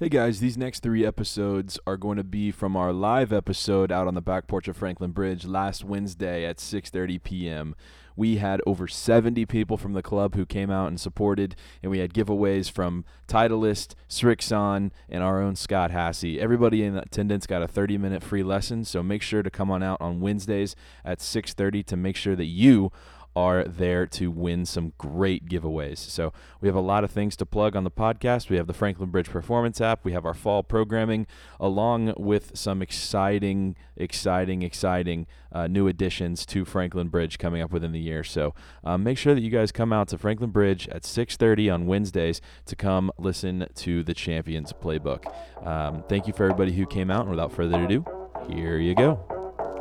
Hey guys, these next three episodes are going to be from our live episode out on the back porch of Franklin Bridge last Wednesday at 6:30 p.m. We had over 70 people from the club who came out and supported, and we had giveaways from Titleist, Srixon, and our own Scott Hassey. Everybody in attendance got a 30-minute free lesson, so make sure to come on out on Wednesdays at 6:30 to make sure that you are there to win some great giveaways. So we have a lot of things to plug on the podcast. We have the Franklin Bridge Performance app. We have our fall programming, along with some exciting, exciting, exciting uh, new additions to Franklin Bridge coming up within the year. So um, make sure that you guys come out to Franklin Bridge at 6:30 on Wednesdays to come listen to the Champions Playbook. Um, thank you for everybody who came out. And without further ado, here you go.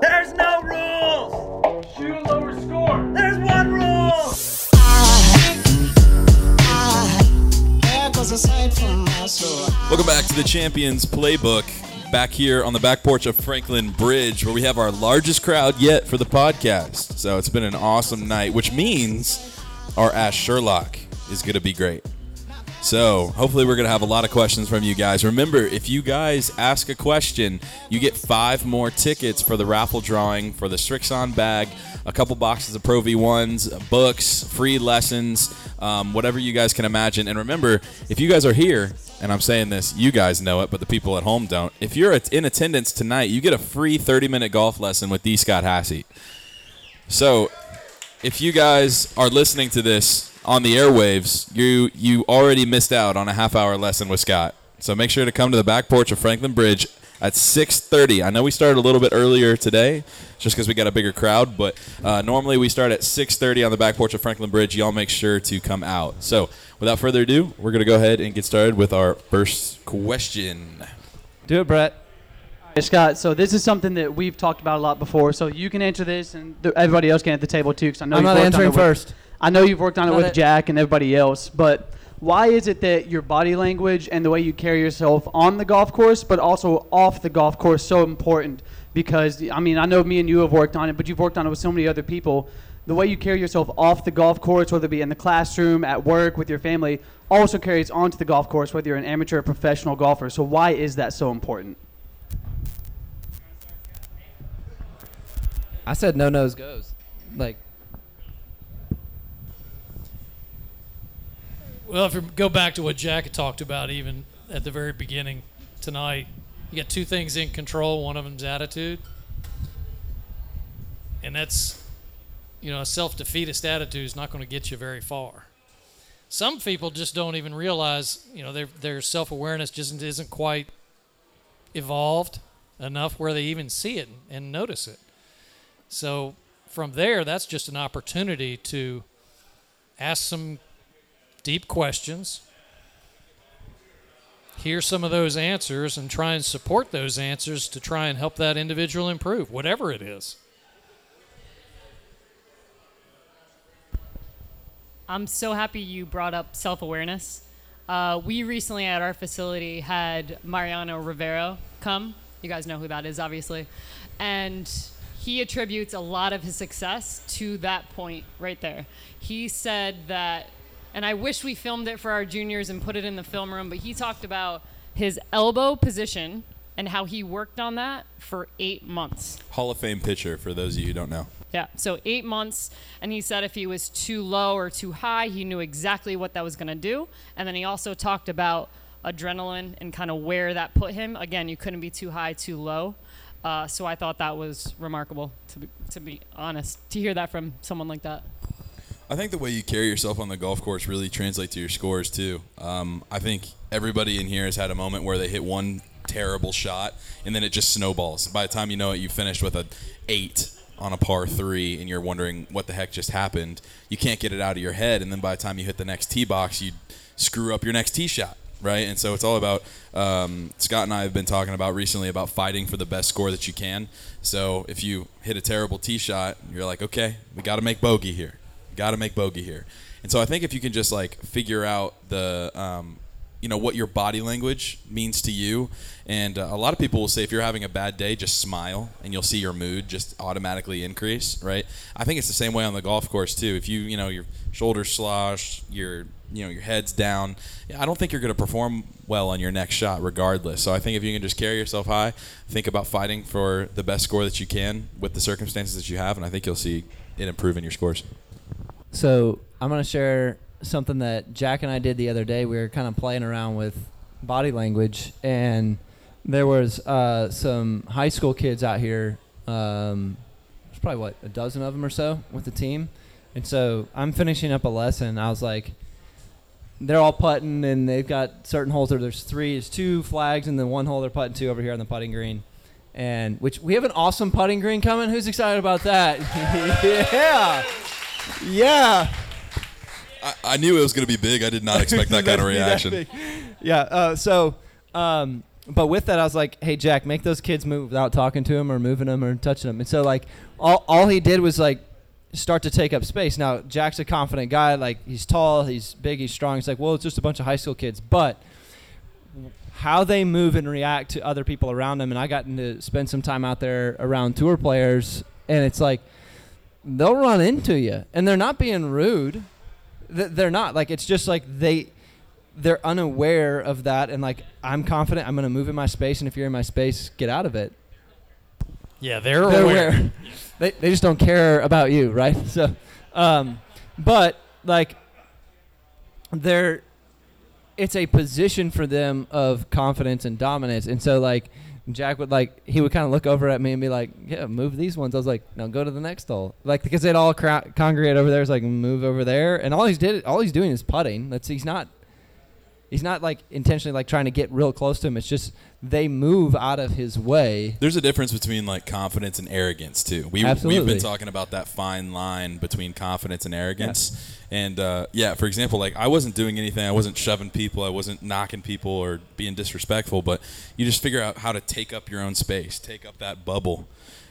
There's no rules! Shoot a lower score! There's Welcome back to the Champions Playbook. Back here on the back porch of Franklin Bridge, where we have our largest crowd yet for the podcast. So it's been an awesome night, which means our Ash Sherlock is going to be great. So hopefully we're gonna have a lot of questions from you guys. Remember, if you guys ask a question, you get five more tickets for the raffle drawing for the Srixon bag, a couple boxes of Pro V1s, books, free lessons, um, whatever you guys can imagine. And remember, if you guys are here, and I'm saying this, you guys know it, but the people at home don't. If you're in attendance tonight, you get a free 30-minute golf lesson with D. Scott Hassey. So, if you guys are listening to this on the airwaves, you you already missed out on a half hour lesson with Scott. So make sure to come to the back porch of Franklin Bridge at 6:30. I know we started a little bit earlier today, just because we got a bigger crowd. But uh, normally we start at 6:30 on the back porch of Franklin Bridge. Y'all make sure to come out. So without further ado, we're gonna go ahead and get started with our first question. Do it, Brett. Hey, Scott, so this is something that we've talked about a lot before. So you can answer this, and th- everybody else can at the table too. Because I know I'm you've not answering it with- first. I know you've worked on it with it. Jack and everybody else, but why is it that your body language and the way you carry yourself on the golf course, but also off the golf course, so important? Because I mean, I know me and you have worked on it, but you've worked on it with so many other people. The way you carry yourself off the golf course, whether it be in the classroom, at work, with your family, also carries onto the golf course, whether you're an amateur or professional golfer. So why is that so important? I said no nose goes. Like Well, if you go back to what Jack had talked about, even at the very beginning tonight, you got two things in control. One of them's attitude, and that's, you know, a self-defeatist attitude is not going to get you very far. Some people just don't even realize, you know, their their self-awareness just isn't quite evolved enough where they even see it and notice it. So from there, that's just an opportunity to ask some deep questions, hear some of those answers, and try and support those answers to try and help that individual improve, whatever it is. I'm so happy you brought up self awareness. Uh, we recently at our facility had Mariano Rivera come. You guys know who that is, obviously. And he attributes a lot of his success to that point right there. He said that, and I wish we filmed it for our juniors and put it in the film room, but he talked about his elbow position and how he worked on that for eight months. Hall of Fame pitcher for those of you who don't know. Yeah, so eight months, and he said if he was too low or too high, he knew exactly what that was going to do. And then he also talked about adrenaline and kind of where that put him. Again, you couldn't be too high, too low. Uh, so I thought that was remarkable, to be, to be honest, to hear that from someone like that. I think the way you carry yourself on the golf course really translates to your scores too. Um, I think everybody in here has had a moment where they hit one terrible shot and then it just snowballs. By the time you know it, you finished with a eight on a par three and you're wondering what the heck just happened. You can't get it out of your head, and then by the time you hit the next tee box, you screw up your next tee shot. Right, and so it's all about um, Scott and I have been talking about recently about fighting for the best score that you can. So if you hit a terrible tee shot, you're like, okay, we got to make bogey here got to make bogey here. And so I think if you can just like figure out the, um, you know, what your body language means to you, and uh, a lot of people will say if you're having a bad day, just smile, and you'll see your mood just automatically increase, right? I think it's the same way on the golf course too. If you, you know, your shoulders slosh, you're you know your head's down, I don't think you're going to perform well on your next shot, regardless. So I think if you can just carry yourself high, think about fighting for the best score that you can with the circumstances that you have, and I think you'll see it improve in your scores. So I'm gonna share something that Jack and I did the other day. We were kind of playing around with body language, and there was uh, some high school kids out here. Um, there's probably what a dozen of them or so with the team, and so I'm finishing up a lesson. I was like, they're all putting, and they've got certain holes. There, there's three, there's two flags, and then one hole they're putting to over here on the putting green. And which we have an awesome putting green coming. Who's excited about that? yeah, yeah. I, I knew it was going to be big. I did not expect that kind of That'd be that reaction. Yeah. Uh, so, um, but with that, I was like, "Hey, Jack, make those kids move without talking to them or moving them or touching them." And so, like, all all he did was like start to take up space. Now, Jack's a confident guy. Like, he's tall, he's big, he's strong. He's like, "Well, it's just a bunch of high school kids," but how they move and react to other people around them. And I got to spend some time out there around tour players, and it's like they'll run into you, and they're not being rude. Th- They're not like it's just like they they're unaware of that, and like I'm confident I'm going to move in my space, and if you're in my space, get out of it. Yeah, they're, They're aware. aware. they they just don't care about you, right? So, um, but like they're it's a position for them of confidence and dominance, and so like Jack would like he would kind of look over at me and be like, "Yeah, move these ones." I was like, "No, go to the next hole." Like because they'd all congregate over there. It's like move over there, and all he's did all he's doing is putting. That's he's not he's not like intentionally like trying to get real close to him. It's just they move out of his way. There's a difference between like confidence and arrogance too. We we've been talking about that fine line between confidence and arrogance. Yes. And uh, yeah, for example, like I wasn't doing anything. I wasn't shoving people. I wasn't knocking people or being disrespectful. But you just figure out how to take up your own space, take up that bubble,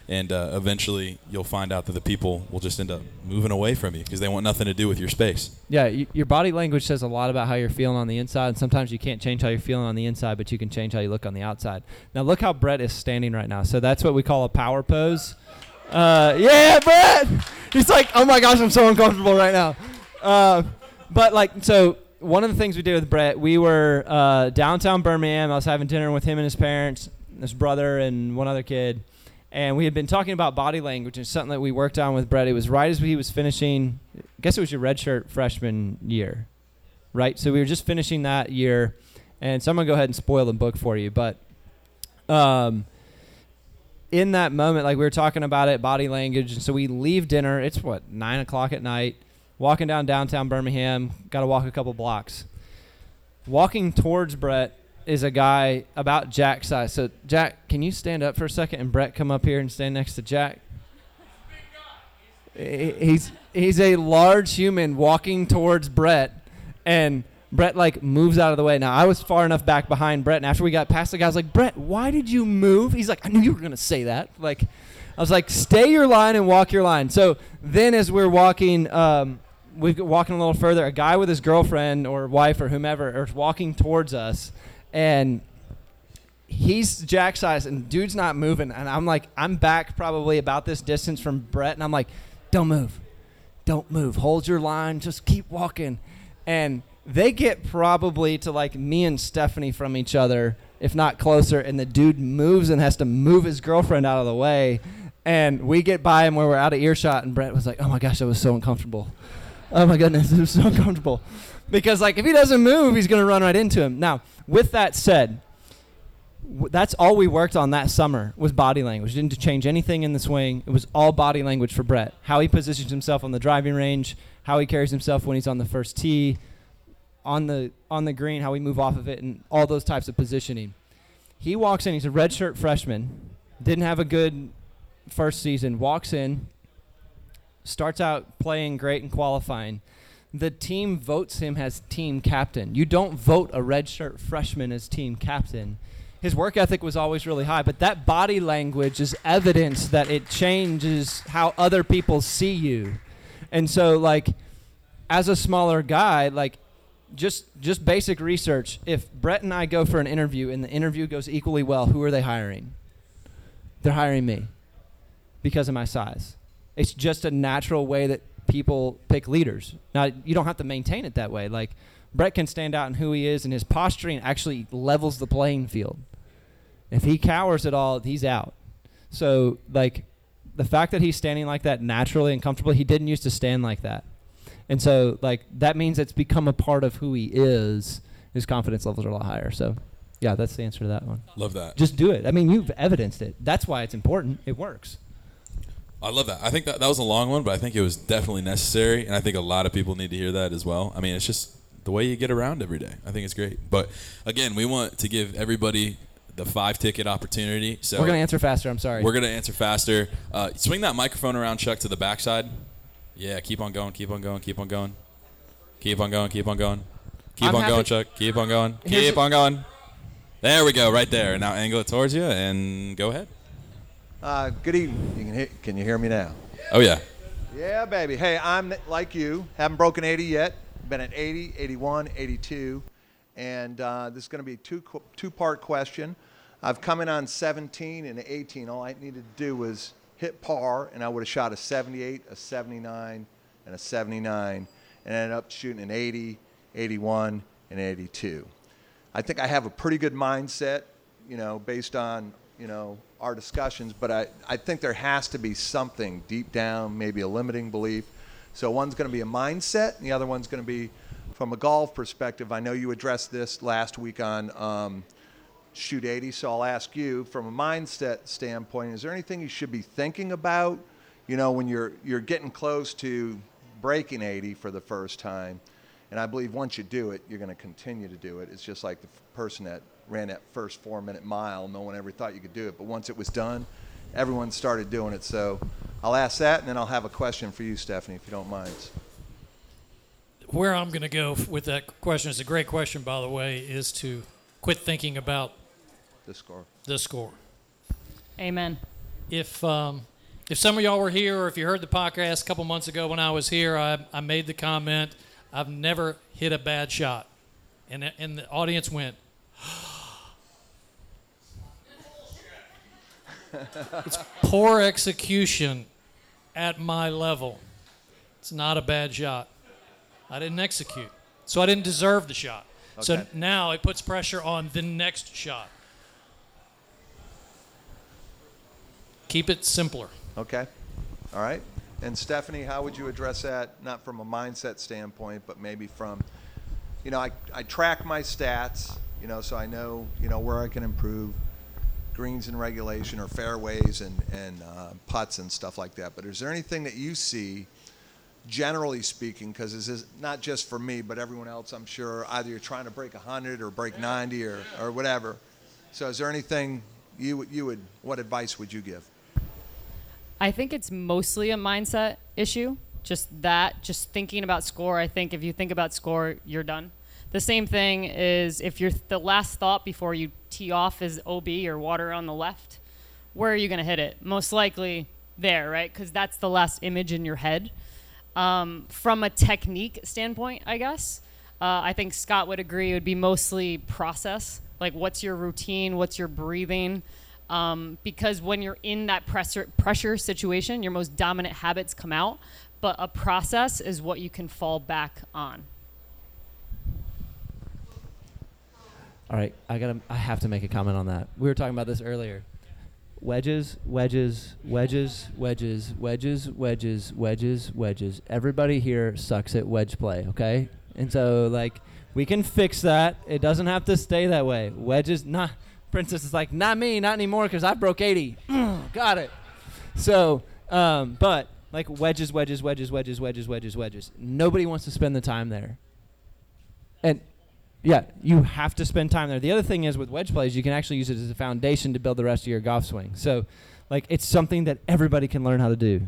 and uh, eventually you'll find out that the people will just end up moving away from you because they want nothing to do with your space. Yeah, y your body language says a lot about how you're feeling on the inside, and sometimes you can't change how you're feeling on the inside, but you can change how you look on the outside. Now, look how Brett is standing right now. So that's what we call a power pose. Uh, yeah, Brett! He's like, oh my gosh, I'm so uncomfortable right now. Uh, but, like, so one of the things we did with Brett, we were uh, downtown Birmingham. I was having dinner with him and his parents, his brother, and one other kid. And we had been talking about body language and something that we worked on with Brett. It was right as he was finishing, I guess it was your redshirt freshman year, right? So we were just finishing that year. And so I'm to go ahead and spoil the book for you. But um, in that moment, like we were talking about it, body language. And so we leave dinner. It's what, 9 o'clock at night, walking down downtown Birmingham. Got to walk a couple blocks. Walking towards Brett is a guy about Jack's size. So, Jack, can you stand up for a second and Brett come up here and stand next to Jack? He's he's a large human walking towards Brett, and Brett like moves out of the way. Now I was far enough back behind Brett, and after we got past the guy, I was like, Brett, why did you move? He's like, I knew you were gonna say that. Like, I was like, stay your line and walk your line. So then, as we're walking, um, we're walking a little further. A guy with his girlfriend or wife or whomever is walking towards us, and he's jack size and dude's not moving. And i'm like i'm back probably about this distance from brett and i'm like don't move. Don't move. Hold your line. Just keep walking. And they get probably to like me and stephanie from each other if not closer and the dude moves and has to move his girlfriend out of the way. And we get by him where we're out of earshot and brett was like oh my gosh that was so uncomfortable. Oh my goodness it was so uncomfortable because like if he doesn't move he's going to run right into him now with that said w- that's all we worked on that summer was body language. Didn't change anything in the swing. It was all body language for Brett. How he positions himself on the driving range, how he carries himself when he's on the first tee, on the on the green, how we move off of it, and all those types of positioning. He walks in. He's a redshirt freshman. Didn't have a good first season. Walks in. Starts out playing great and qualifying. The team votes him as team captain. You don't vote a redshirt freshman as team captain his work ethic was always really high, but that body language is evidence that it changes how other people see you. And so like as a smaller guy, like just just basic research, if Brett and I go for an interview and the interview goes equally well, who are they hiring? They're hiring me because of my size. It's just a natural way that people pick leaders. Now you don't have to maintain it that way. Like Brett can stand out in who he is, and his posturing actually levels the playing field. If he cowers at all, he's out. So like the fact that he's standing like that naturally and comfortably, he didn't used to stand like that. And so like that means it's become a part of who he is. His confidence levels are a lot higher. So yeah, that's the answer to that one. Love that. Just do it. I mean, you've evidenced it. That's why it's important. It works. I love that. I think that that was a long one, but I think it was definitely necessary, and I think a lot of people need to hear that as well. I mean, it's just the way you get around every day. I think it's great. But again, we want to give everybody the five ticket opportunity. So We're gonna answer faster. I'm sorry. We're gonna answer faster. Uh, swing that microphone around, Chuck, to the backside. Yeah, keep on going, keep on going, keep on going, keep on going, keep on going, keep I'm on going, Chuck. Keep on going, keep on going. There we go, right there. Now angle it towards you and go ahead. Uh, good evening. You can, hear, can you hear me now? Oh yeah, Yeah, baby. Hey, I'm like you. Haven't broken 80 yet. Been at 80, 81, 82. And uh, this is going to be a two, two part question. I've come in on 17 and 18. All I needed to do was hit par, and I would have shot a 78, a 79, and a 79, and ended up shooting an 80, 81, and 82. I think I have a pretty good mindset, you know, based on, you know, our discussions, but I, I think there has to be something deep down, maybe a limiting belief. So one's going to be a mindset, and the other one's going to be from a golf perspective. I know you addressed this last week on um, Shoot 80, so I'll ask you from a mindset standpoint, is there anything you should be thinking about, you know, when you're, you're getting close to breaking 80 for the first time? And I believe once you do it, you're going to continue to do it. It's just like the person that ran that first four minute mile. No one ever thought you could do it. But once it was done, everyone started doing it. So I'll ask that, and then I'll have a question for you, Stephanie, if you don't mind. Where I'm going to go with that question is a great question, by the way, is to quit thinking about The score. the score. Amen. If um, if some of y'all were here, or if you heard the podcast a couple months ago when I was here, I, I made the comment, I've never hit a bad shot, and and the audience went. It's poor execution at my level. It's not a bad shot. I didn't execute, so I didn't deserve the shot. So now it puts pressure on the next shot. Keep it simpler. Okay. All right. And Stephanie, how would you address that? Not from a mindset standpoint, but maybe from, you know, I, I track my stats, you know, so I know, you know, where I can improve greens and regulation or fairways and, and uh, putts and stuff like that. But is there anything that you see, generally speaking, because this is not just for me, but everyone else, I'm sure, either you're trying to break 100 or break 90 or, or whatever. So is there anything you, you would, what advice would you give? I think it's mostly a mindset issue. Just that, just thinking about score. I think if you think about score, you're done. The same thing is if your the last thought before you tee off is OB or water on the left, where are you going to hit it? Most likely there, right? Because that's the last image in your head. Um, from a technique standpoint, I guess, uh, I think Scott would agree it would be mostly process. Like, what's your routine? What's your breathing? Um, because when you're in that pressure, pressure situation, your most dominant habits come out, but a process is what you can fall back on. All right, I gotta. I have to make a comment on that. We were talking about this earlier. Wedges, wedges, wedges, wedges, wedges, wedges, wedges, wedges. Everybody here sucks at wedge play, okay? And so, like, we can fix that. It doesn't have to stay that way. Wedges, not. Princess is like, not me, not anymore, because I broke 80. Got it. So, um, but like wedges, wedges, wedges, wedges, wedges, wedges, wedges. Nobody wants to spend the time there. And yeah, you have to spend time there. The other thing is with wedge plays, you can actually use it as a foundation to build the rest of your golf swing. So, like, it's something that everybody can learn how to do.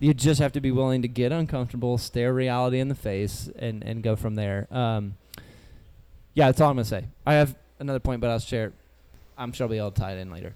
You just have to be willing to get uncomfortable, stare reality in the face, and, and go from there. Um, yeah, that's all I'm going to say. I have another point, but I'll share it. I'm sure I'll be able to tie it in later.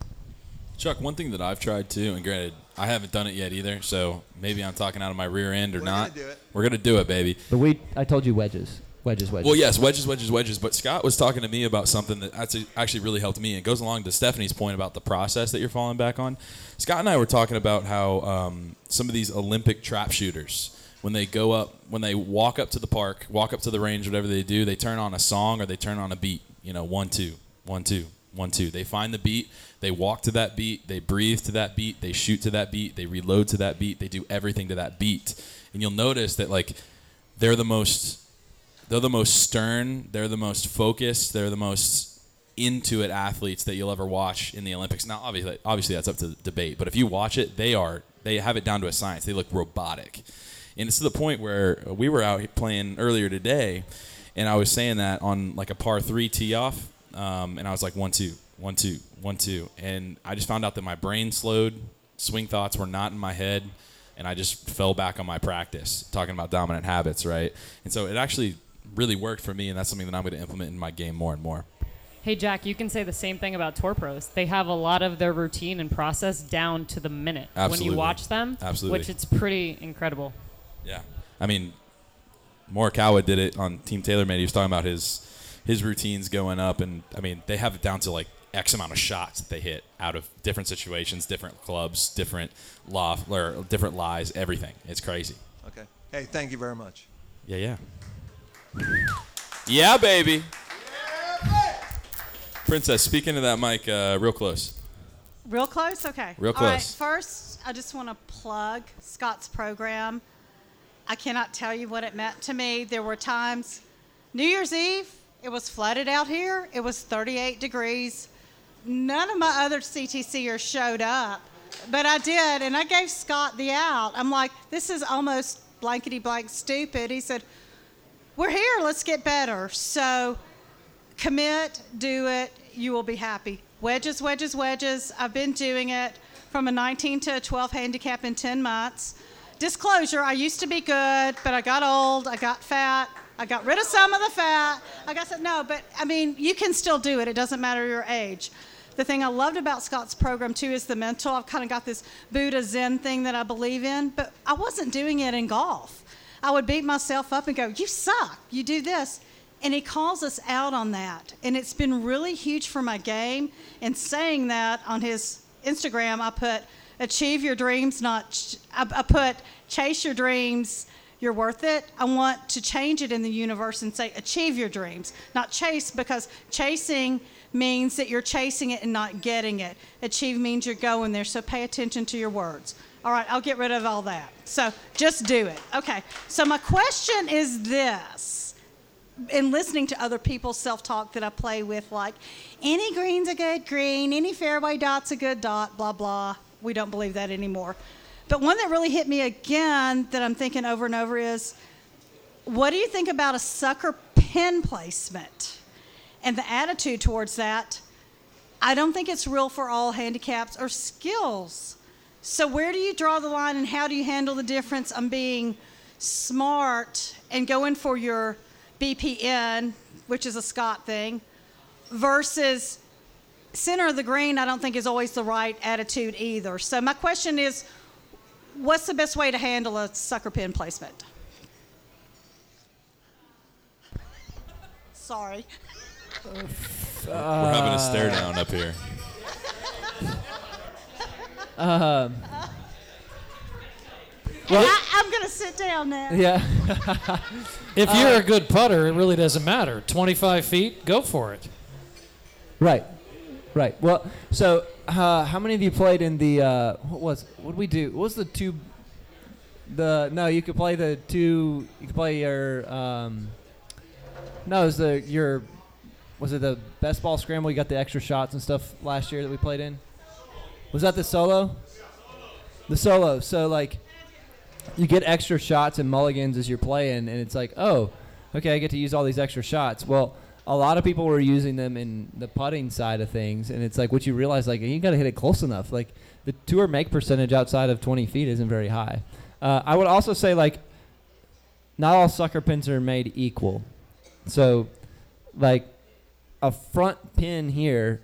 Chuck, one thing that I've tried too, and granted, I haven't done it yet either, so maybe I'm talking out of my rear end or We're not. gonna do it. We're gonna do it, baby. But we, I told you wedges. Wedges, wedges. Well, yes, wedges, wedges, wedges. But Scott was talking to me about something that actually really helped me. It goes along to Stephanie's point about the process that you're falling back on. Scott and I were talking about how um, some of these Olympic trap shooters, when they go up, when they walk up to the park, walk up to the range, whatever they do, they turn on a song or they turn on a beat. You know, one, two, one, two, one, two. They find the beat, they walk to that beat, they breathe to that beat, they shoot to that beat, they reload to that beat, they do everything to that beat. And you'll notice that, like, they're the most they're the most stern, they're the most focused, they're the most into it athletes that you'll ever watch in the Olympics. Now, obviously, obviously that's up to debate, but if you watch it, they are they have it down to a science. They look robotic, and it's to the point where we were out playing earlier today, and I was saying that on like a par three tee off, um, and I was like one two, one two, one two, and I just found out that my brain slowed, swing thoughts were not in my head. And I just fell back on my practice, talking about dominant habits, right? And so it actually really worked for me, and that's something that I'm going to implement in my game more and more. Hey, Jack, you can say the same thing about tour pros. They have a lot of their routine and process down to the minute when you watch them, Absolutely. which it's pretty incredible. Yeah, I mean, Morikawa did it on Team TaylorMade. He was talking about his his routines going up, and I mean, they have it down to like X amount of shots that they hit out of different situations, different clubs, different loft or different lies, everything. It's crazy. Okay. Hey, thank you very much. Yeah, yeah. Yeah, baby. Princess, speaking to that mic, uh, real close. Real close? Okay. Real All right. close. First, I just want to plug Scott's program. I cannot tell you what it meant to me. There were times, New Year's Eve, it was flooded out here. It was 38 degrees. None of my other CTCers showed up, but I did, and I gave Scott the out. I'm like, this is almost blankety blank stupid. He said, We're here, let's get better. So, commit, do it, you will be happy. Wedges, wedges, wedges. I've been doing it from a 19 to a 12 handicap in 10 months. Disclosure, I used to be good, but I got old, I got fat, I got rid of some of the fat. I got some, no, but I mean, you can still do it. It doesn't matter your age. The thing I loved about Scott's program too is the mental. I've kind of got this Buddha Zen thing that I believe in, but I wasn't doing it in golf. I would beat myself up and go, You suck, you do this. And he calls us out on that. And it's been really huge for my game. And saying that on his Instagram, I put, Achieve your dreams, not, ch- I, I put, Chase your dreams, you're worth it. I want to change it in the universe and say, Achieve your dreams, not chase, because chasing means that you're chasing it and not getting it. Achieve means you're going there. So pay attention to your words. All right, I'll get rid of all that. So just do it. Okay. So my question is this. In listening to other people's self talk that I play with, like, any green's a good green, any fairway dot's a good dot, blah, blah. We don't believe that anymore. But one that really hit me again that I'm thinking over and over is what do you think about a sucker pin placement and the attitude towards that? I don't think it's real for all handicaps or skills. So, where do you draw the line and how do you handle the difference on being smart and going for your BPN, which is a Scott thing, versus center of the green? I don't think is always the right attitude either. So, my question is what's the best way to handle a sucker pin placement? Sorry. We're having a stare down up here. Um, I, I'm going to sit down now. yeah. If you're a good putter, it really doesn't matter. 25 feet, go for it. Right. Right. Well, so uh, how many of you played in the uh, what was what did we do? What was the two? The no, you could play the two. You could play your um. No, it was the your. Was it the best ball scramble? You got the extra shots and stuff last year that we played in. Was that the solo? The solo. So like, you get extra shots and mulligans as you're playing, and it's like, oh, okay, I get to use all these extra shots. Well, a lot of people were using them in the putting side of things, and it's like what you realize, like you got to hit it close enough. Like the tour make percentage outside of 20 feet isn't very high. Uh, I would also say like, not all sucker pins are made equal. So, like, a front pin here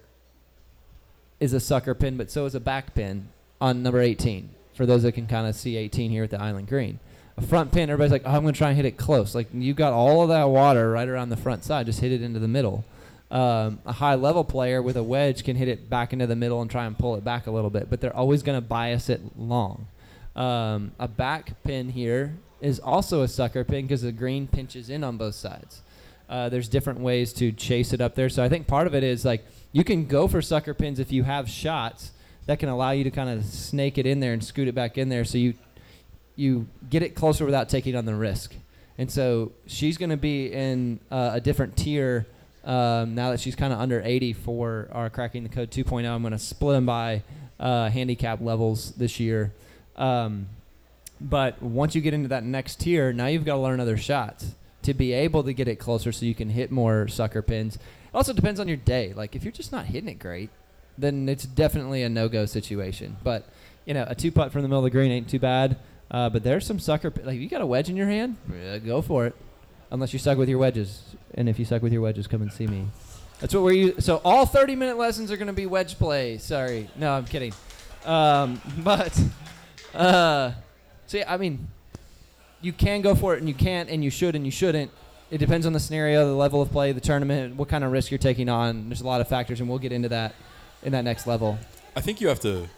is a sucker pin, but so is a back pin on number 18. For those that can kind of see 18 here at the Island Green, a front pin, everybody's like, oh, I'm going to try and hit it close. Like you got all of that water right around the front side, just hit it into the middle. Um, a high level player with a wedge can hit it back into the middle and try and pull it back a little bit, but they're always going to bias it long. Um, a back pin here is also a sucker pin because the green pinches in on both sides. Uh, there's different ways to chase it up there. So I think part of it is like you can go for sucker pins if you have shots that can allow you to kind of snake it in there and scoot it back in there, so you you get it closer without taking on the risk. And so she's going to be in uh, a different tier um, now that she's kind of under 80 for our cracking the code 2.0. I'm going to split them by uh, handicap levels this year. Um, but once you get into that next tier, now you've got to learn other shots to be able to get it closer so you can hit more sucker pins. Also depends on your day. Like if you're just not hitting it great, then it's definitely a no-go situation. But you know, a two putt from the middle of the green ain't too bad. Uh, but there's some sucker. Like, you got a wedge in your hand, yeah, go for it. Unless you suck with your wedges, and if you suck with your wedges, come and see me. That's what we're. u- So all 30 minute lessons are going to be wedge play. Sorry, no, I'm kidding. Um, but uh, see, I mean, you can go for it, and you can't, and you should, and you shouldn't. It depends on the scenario, the level of play, the tournament, what kind of risk you're taking on. There's a lot of factors, and we'll get into that in that next level. I think you have to.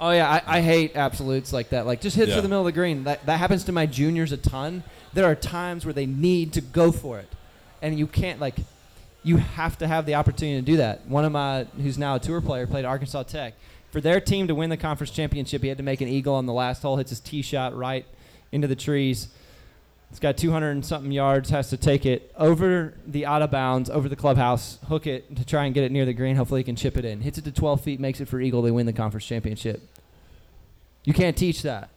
Oh yeah, I, I hate absolutes like that. Like just hit Yeah. through the middle of the green. That that happens to my juniors a ton. There are times where they need to go for it, and you can't like. You have to have the opportunity to do that. One of my, who's now a tour player, played Arkansas Tech. For their team to win the conference championship, he had to make an eagle on the last hole. Hits his tee shot right into the trees. It's got 200 and something yards. Has to take it over the out of bounds, over the clubhouse, hook it to try and get it near the green. Hopefully, he can chip it in. Hits it to 12 feet, makes it for eagle. They win the conference championship. You can't teach that.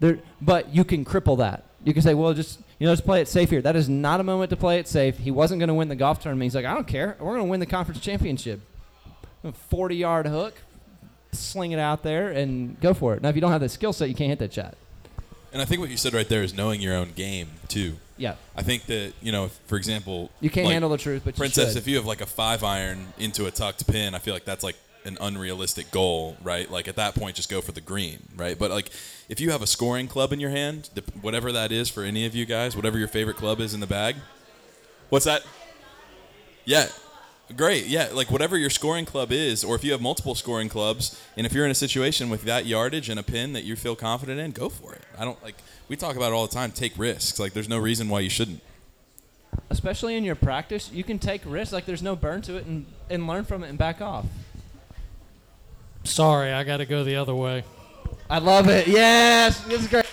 There, but you can cripple that. You can say, well, just you know, just play it safe here. That is not a moment to play it safe. He wasn't going to win the golf tournament. He's like, I don't care. We're going to win the conference championship. 40 yard hook, sling it out there, and go for it. Now, if you don't have the skill set, you can't hit that shot. And I think what you said right there is knowing your own game too. Yeah. I think that you know, for example, You can't like, handle the truth, but Princess, should. if you have like a five iron into a tucked pin, I feel like that's like an unrealistic goal, right? Like at that point, just go for the green, right? But like if you have a scoring club in your hand, whatever that is for any of you guys, whatever your favorite club is in the bag, what's that? Yeah. Great, yeah. Like whatever your scoring club is, or if you have multiple scoring clubs, and if you're in a situation with that yardage and a pin that you feel confident in, go for it. I don't like. We talk about it all the time. Take risks. Like there's no reason why you shouldn't. Especially in your practice, you can take risks. Like there's no burn to it, and, and learn from it and back off. Sorry, I got to go the other way. I love it. Yes, this is great.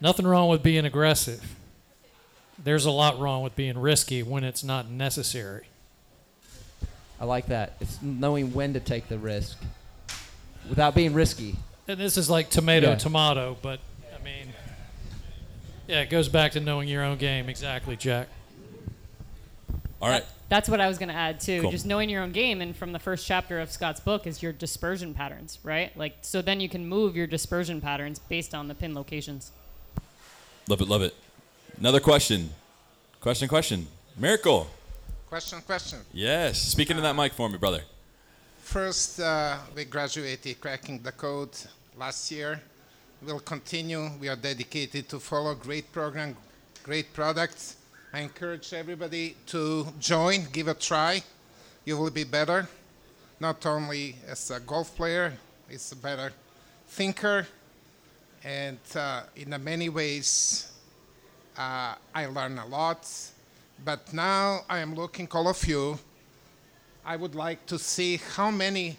Nothing wrong with being aggressive. There's a lot wrong with being risky when it's not necessary. I like that. It's knowing when to take the risk without being risky. And this is like tomato, Yeah. tomato, but I mean, yeah, it goes back to knowing your own game. Exactly, Jack. All right. That's what I was going to add too. Cool. Just knowing your own game, and from the first chapter of Scott's book is your dispersion patterns, right? Like, so then you can move your dispersion patterns based on the pin locations. Love it, love it. Another question. Question, question. Miracle. Question, question. Yes. Speak into that mic for me, brother. First, uh, we graduated cracking the code last year. We'll continue. We are dedicated to follow great program, great products. I encourage everybody to join, give a try. You will be better, not only as a golf player, it's a better thinker, and uh, in many ways, uh, I learn a lot. But now I am looking all of you I would like to see how many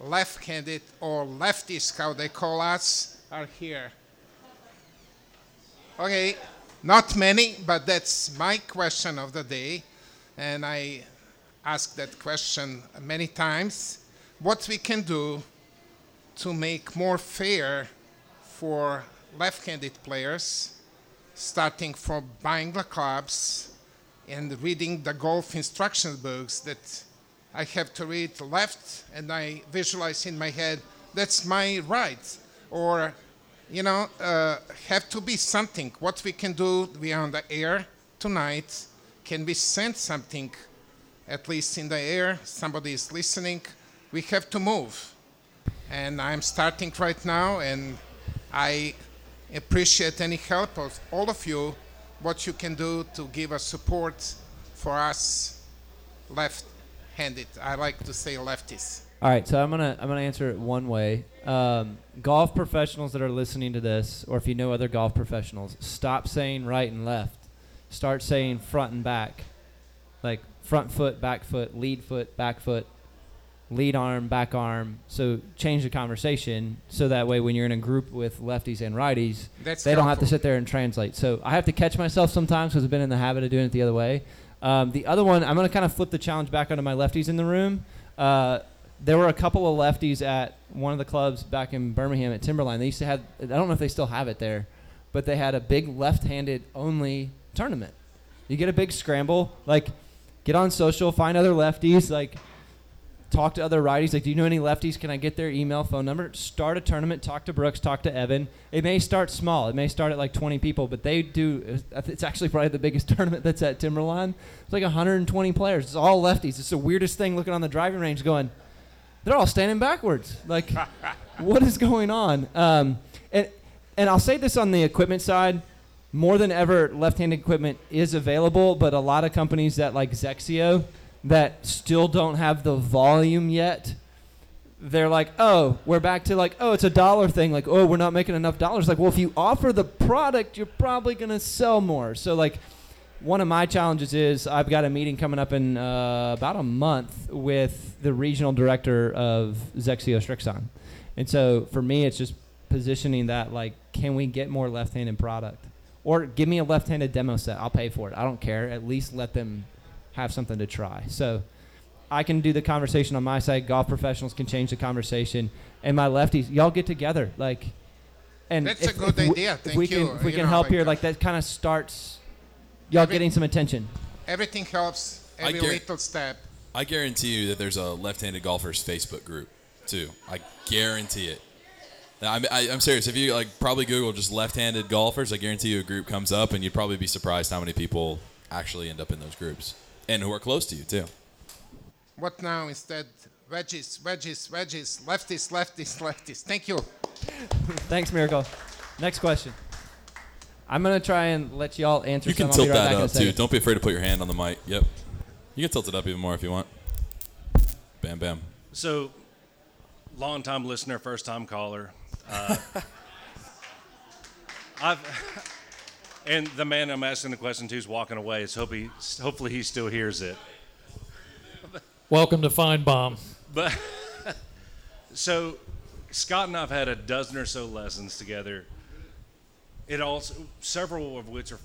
left-handed or lefties, how they call us, are here. Okay, not many, but that's my question of the day, and I ask that question many times. What we can do to make more fair for left-handed players, starting from buying the clubs and reading the golf instruction books that I have to read left and I visualize in my head that's my right. Or, you know, uh, have to be something. What we can do, we are on the air tonight. Can we send something, at least in the air? Somebody is listening. We have to move. And I'm starting right now, and I appreciate any help of all of you, what you can do to give us support for us left handed. I like to say lefties. All right, so I'm gonna I'm gonna answer it one way. Um, golf professionals that are listening to this, or if you know other golf professionals, stop saying right and left. Start saying front and back, like front foot, back foot, lead foot, back foot, lead arm, back arm. So change the conversation so that way when you're in a group with lefties and righties, That's they don't have to sit there and translate. So I have to catch myself sometimes because I've been in the habit of doing it the other way. Um, the other one, I'm going to kind of flip the challenge back onto my lefties in the room. Uh, there were a couple of lefties at one of the clubs back in Birmingham at Timberline. They used to have, I don't know if they still have it there, but they had a big left-handed only tournament. You get a big scramble, like get on social, find other lefties, like talk to other righties. Like, do you know any lefties? Can I get their email, phone number? Start a tournament. Talk to Brooks. Talk to Evan. It may start small. It may start at like 20 people, but they do. It's actually probably the biggest tournament that's at Timberline. It's like 120 players. It's all lefties. It's the weirdest thing. Looking on the driving range, going, they're all standing backwards. Like, what is going on? Um, and and I'll say this on the equipment side. More than ever, left-handed equipment is available, but a lot of companies that like XXIO that still don't have the volume yet. They're like, oh, we're back to like, oh, it's a dollar thing. Like, oh, we're not making enough dollars. Like, well, if you offer the product, you're probably gonna sell more. So like, one of my challenges is I've got a meeting coming up in uh, about a month with the regional director of XXIO Srixon, and so for me, it's just positioning that like, can we get more left-handed product, or give me a left-handed demo set? I'll pay for it. I don't care. At least let them have something to try. So I can do the conversation on my side. Golf professionals can change the conversation, and my lefties, y'all get together like. And That's a good if we- idea. If Thank we can, you. if we You can know, help like, here, uh, like that kind of starts y'all Every- getting some attention. Everything helps. Every guar- little step. I guarantee you that there's a left-handed golfers Facebook group too. I guarantee it. I'm, I, I'm serious. If you like, probably Google just left-handed golfers. I guarantee you a group comes up, and you'd probably be surprised how many people actually end up in those groups and who are close to you too. What now instead? Wedges, wedges, wedges, lefties, lefties, lefties. Thank you. Thanks, Miracle. Next question. I'm gonna try and let y'all answer. You can some. I'll tilt right that back in a up too. Don't be afraid to put your hand on the mic. Yep. You can tilt it up even more if you want. Bam, bam. So, long time listener, first time caller. Uh, I've and the man I'm asking the question to is walking away. So hope he, hopefully he still hears it. Welcome to Fine Bomb. But so Scott and I've had a dozen or so lessons together. It also several of which are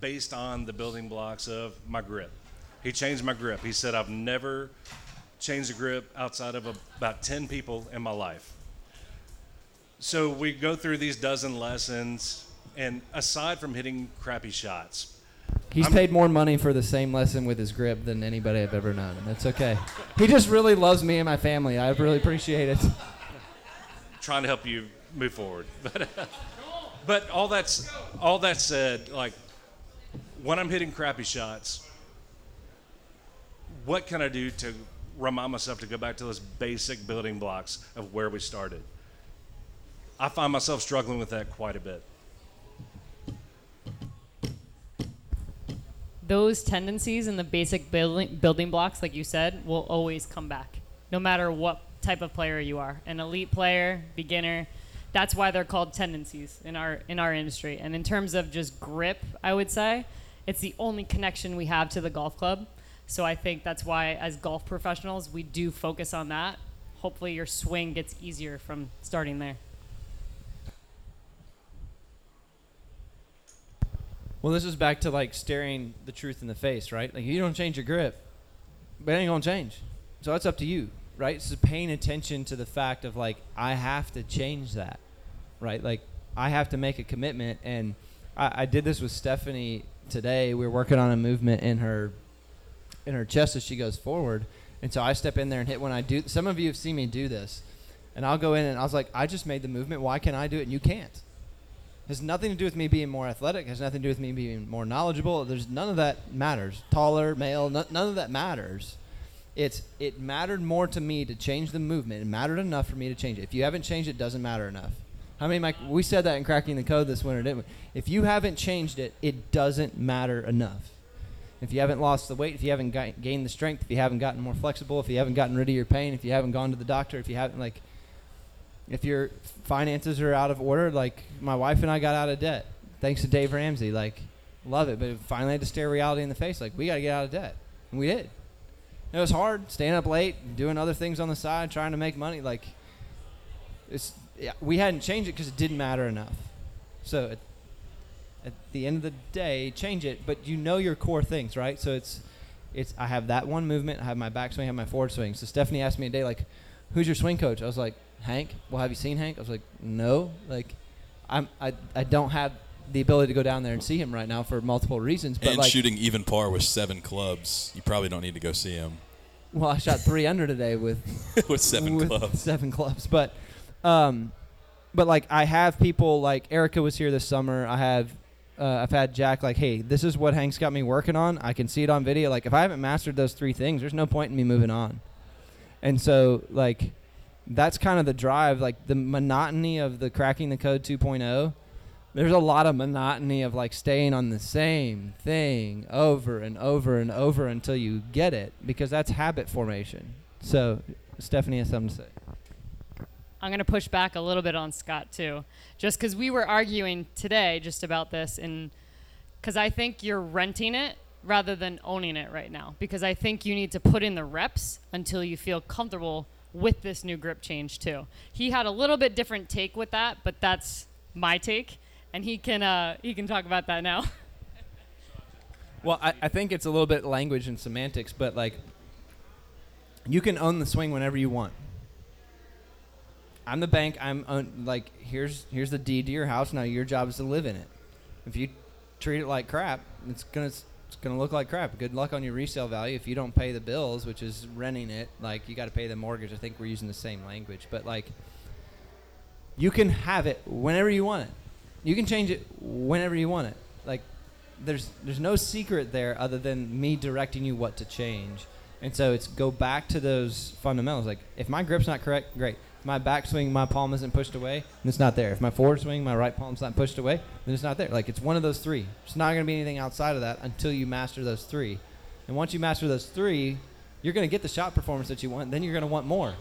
based on the building blocks of my grip. He changed my grip. He said I've never changed a grip outside of about 10 people in my life. So we go through these dozen lessons and aside from hitting crappy shots, He's I'm- paid more money for the same lesson with his grip than anybody I've ever known, and that's okay. He just really loves me and my family. I really appreciate it. trying to help you move forward. But, but all that's all that said, like when I'm hitting crappy shots, what can I do to remind myself to go back to those basic building blocks of where we started? I find myself struggling with that quite a bit. Those tendencies and the basic building building blocks, like you said, will always come back, no matter what type of player you are. An elite player, beginner. That's why they're called tendencies in our in our industry. And in terms of just grip, I would say it's the only connection we have to the golf club. So I think that's why, as golf professionals, we do focus on that. Hopefully, your swing gets easier from starting there. Well, this is back to like staring the truth in the face, right? Like you don't change your grip, but it ain't gonna change. So that's up to you, right? So paying attention to the fact of like I have to change that, right? Like I have to make a commitment, and I, I did this with Stephanie today. We were working on a movement in her in her chest as she goes forward, and so I step in there and hit when I do. Some of you have seen me do this, and I'll go in and I was like, I just made the movement. Why can't I do it and you can't? Has nothing to do with me being more athletic. Has nothing to do with me being more knowledgeable. There's none of that matters. Taller, male, no, none of that matters. It's it mattered more to me to change the movement. It mattered enough for me to change it. If you haven't changed it, doesn't matter enough. How many? Mike, we said that in cracking the code this winter, didn't we? If you haven't changed it, it doesn't matter enough. If you haven't lost the weight, if you haven't got, gained the strength, if you haven't gotten more flexible, if you haven't gotten rid of your pain, if you haven't gone to the doctor, if you haven't like, if your finances are out of order, like my wife and I got out of debt thanks to Dave Ramsey. Like, love it, but finally had to stare reality in the face. Like, we got to get out of debt, and we did. It was hard, staying up late, doing other things on the side, trying to make money. Like, it's yeah, we hadn't changed it because it didn't matter enough. So at, at the end of the day, change it, but you know your core things, right? So it's it's I have that one movement, I have my backswing, I have my forward swing. So Stephanie asked me a day like, "Who's your swing coach?" I was like, "Hank." Well, have you seen Hank? I was like, "No." Like, I'm I I don't have the ability to go down there and see him right now for multiple reasons. But and like, shooting even par with seven clubs, you probably don't need to go see him. well, I shot three under today with With seven with clubs. Seven clubs, but um, but like I have people like Erica was here this summer. I have. Uh, I've had Jack like, hey, this is what Hank's got me working on. I can see it on video. Like, if I haven't mastered those three things, there's no point in me moving on. And so, like, that's kind of the drive. Like, the monotony of the cracking the code 2.0. There's a lot of monotony of like staying on the same thing over and over and over until you get it because that's habit formation. So, Stephanie has something to say. I'm going to push back a little bit on Scott too, just because we were arguing today just about this, and because I think you're renting it rather than owning it right now. Because I think you need to put in the reps until you feel comfortable with this new grip change too. He had a little bit different take with that, but that's my take, and he can uh, he can talk about that now. Well, I, I think it's a little bit language and semantics, but like, you can own the swing whenever you want. I'm the bank. I'm own, like, here's here's the deed to your house. Now your job is to live in it. If you treat it like crap, it's gonna it's gonna look like crap. Good luck on your resale value. If you don't pay the bills, which is renting it, like you got to pay the mortgage. I think we're using the same language, but like, you can have it whenever you want it. You can change it whenever you want it. Like, there's there's no secret there other than me directing you what to change. And so it's go back to those fundamentals. Like if my grip's not correct, great. If my backswing, my palm isn't pushed away, then it's not there. If my forward swing, my right palm's not pushed away, then it's not there. Like it's one of those three. It's not going to be anything outside of that until you master those three. And once you master those three, you're going to get the shot performance that you want. Then you're going to want more.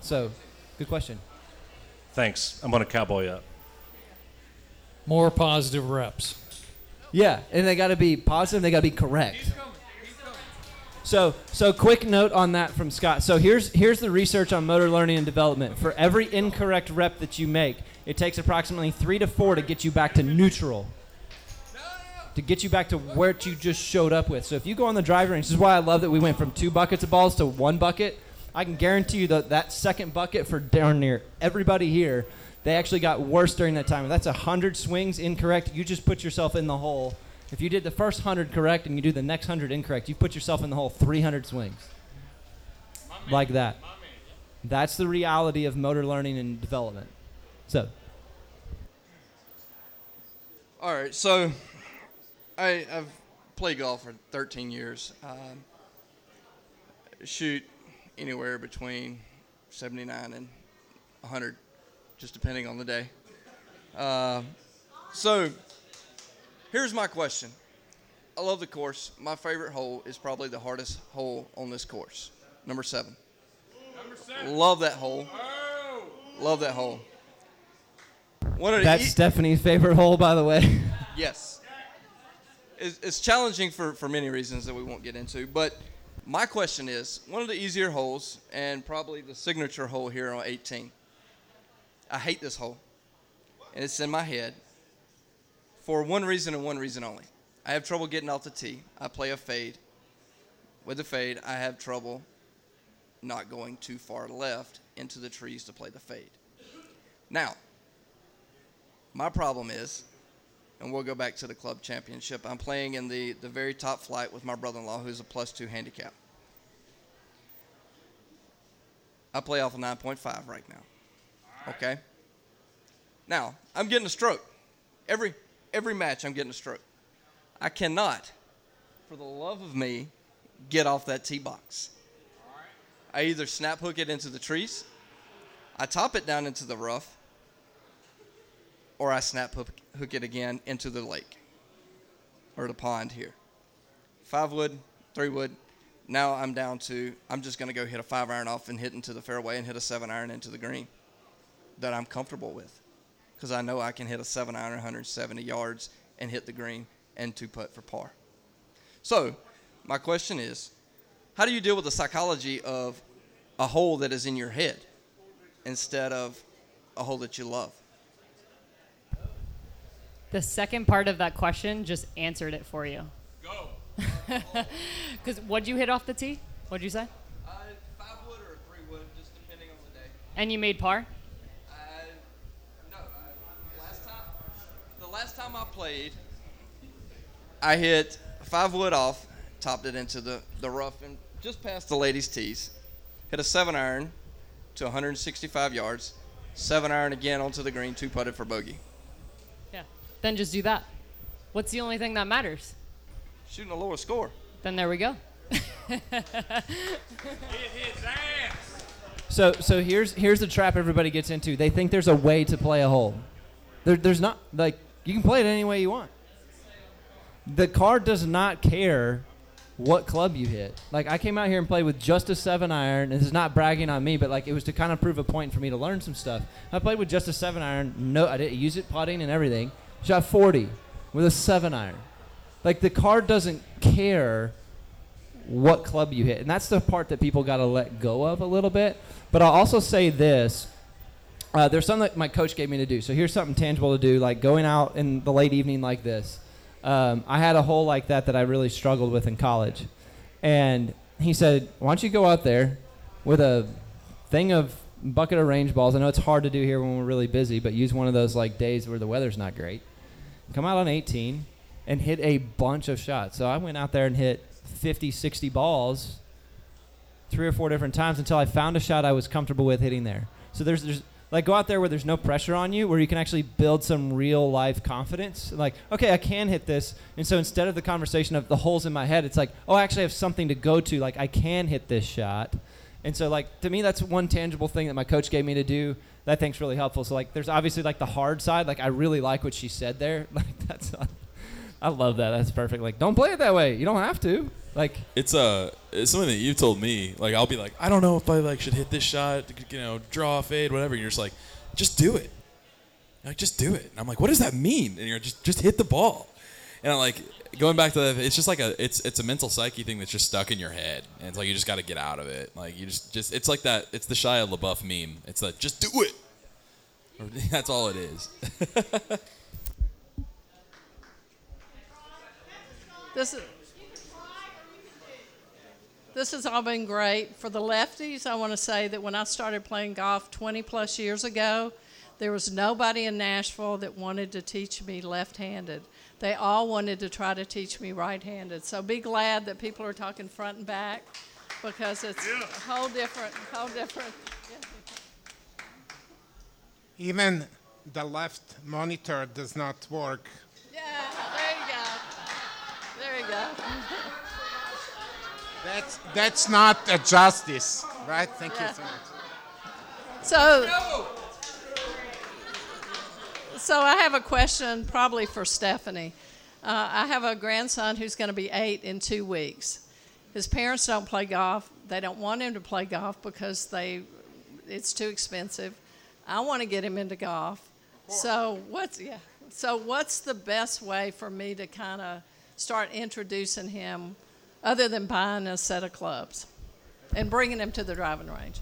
So, good question. Thanks. I'm going to cowboy up. More positive reps. Yeah, and they got to be positive. They got to be correct. So, so quick note on that from Scott. So here's here's the research on motor learning and development. For every incorrect rep that you make, it takes approximately three to four to get you back to neutral. To get you back to where you just showed up with. So if you go on the driver range, this is why I love that we went from two buckets of balls to one bucket. I can guarantee you that that second bucket for darn near everybody here, they actually got worse during that time. That's hundred swings incorrect, you just put yourself in the hole. If you did the first hundred correct and you do the next hundred incorrect, you put yourself in the hole 300 swings. Like that. That's the reality of motor learning and development. So, All right, so I, I've played golf for 13 years. Um, shoot anywhere between 79 and 100, just depending on the day. Uh, so here's my question. I love the course. My favorite hole is probably the hardest hole on this course, number seven. Number seven. Love that hole. Oh. Love that hole. One of that's e- Stephanie's favorite hole, by the way. Yes. It's, it's challenging for, for many reasons that we won't get into. But my question is one of the easier holes, and probably the signature hole here on 18. I hate this hole. And it's in my head for one reason and one reason only. I have trouble getting off the tee. I play a fade. With the fade, I have trouble not going too far left into the trees to play the fade. Now, my problem is, and we'll go back to the club championship, I'm playing in the, the very top flight with my brother in law, who's a plus two handicap. I play off a 9.5 right now. Okay? Now, I'm getting a stroke. Every, every match, I'm getting a stroke. I cannot, for the love of me, get off that tee box. I either snap hook it into the trees, I top it down into the rough, or I snap hook, it again into the lake or the pond here. five wood, three wood. Now I'm down to I'm just going to go hit a five iron off and hit into the fairway and hit a seven iron into the green that I'm comfortable with because I know I can hit a seven iron 170 yards and hit the green and two putt for par. So, my question is, how do you deal with the psychology of a hole that is in your head instead of a hole that you love? The second part of that question just answered it for you. Go. Because what'd you hit off the tee? What'd you say? Uh, five wood or three wood, just depending on the day. And you made par? Uh, no, uh, last time, the last time I played, I hit five wood off, topped it into the, the rough and just past the ladies' tees. Hit a seven iron to 165 yards, seven iron again onto the green, two putted for bogey. Yeah. Then just do that. What's the only thing that matters? Shooting a lower score. Then there we go. So so here's here's the trap everybody gets into. They think there's a way to play a hole. There, there's not like you can play it any way you want. The card does not care what club you hit. Like I came out here and played with just a seven iron, and this is not bragging on me, but like it was to kind of prove a point for me to learn some stuff. I played with just a seven iron. No, I didn't use it putting and everything. Shot 40 with a seven iron. Like the card doesn't care what club you hit. And that's the part that people got to let go of a little bit. But I'll also say this. Uh, there's something that my coach gave me to do. So here's something tangible to do, like going out in the late evening like this. Um, I had a hole like that that I really struggled with in college. And he said, Why don't you go out there with a thing of bucket of range balls? I know it's hard to do here when we're really busy, but use one of those like days where the weather's not great. Come out on 18 and hit a bunch of shots. So I went out there and hit 50, 60 balls three or four different times until I found a shot I was comfortable with hitting there. So there's there's like go out there where there's no pressure on you, where you can actually build some real life confidence. Like, okay, I can hit this. And so instead of the conversation of the holes in my head, it's like, oh, I actually have something to go to. Like, I can hit this shot. And so, like, to me, that's one tangible thing that my coach gave me to do that I think's really helpful. So, like, there's obviously like the hard side. Like, I really like what she said there. Like, that's, I love that. That's perfect. Like, don't play it that way. You don't have to. Like, It's uh, it's something that you've told me. Like I'll be like, I don't know if I like should hit this shot, you know, draw, a fade, whatever. And you're just like, just do it. You're like just do it. And I'm like, what does that mean? And you're just just hit the ball. And I'm like, going back to that, it's just like a it's it's a mental psyche thing that's just stuck in your head, and it's like you just got to get out of it. Like you just just it's like that. It's the Shia LaBeouf meme. It's like just do it. That's all it is. This is. This has all been great. For the lefties, I want to say that when I started playing golf 20 plus years ago, there was nobody in Nashville that wanted to teach me left handed. They all wanted to try to teach me right handed. So be glad that people are talking front and back because it's a whole different, whole different. Even the left monitor does not work. Yeah, there you go. There you go. That's that's not a justice, right? Thank you so much. So, so I have a question probably for Stephanie. Uh, I have a grandson who's going to be eight in two weeks. His parents don't play golf. They don't want him to play golf because they, it's too expensive. I want to get him into golf. So what's yeah? So what's the best way for me to kind of start introducing him, other than buying a set of clubs, and bringing them to the driving range?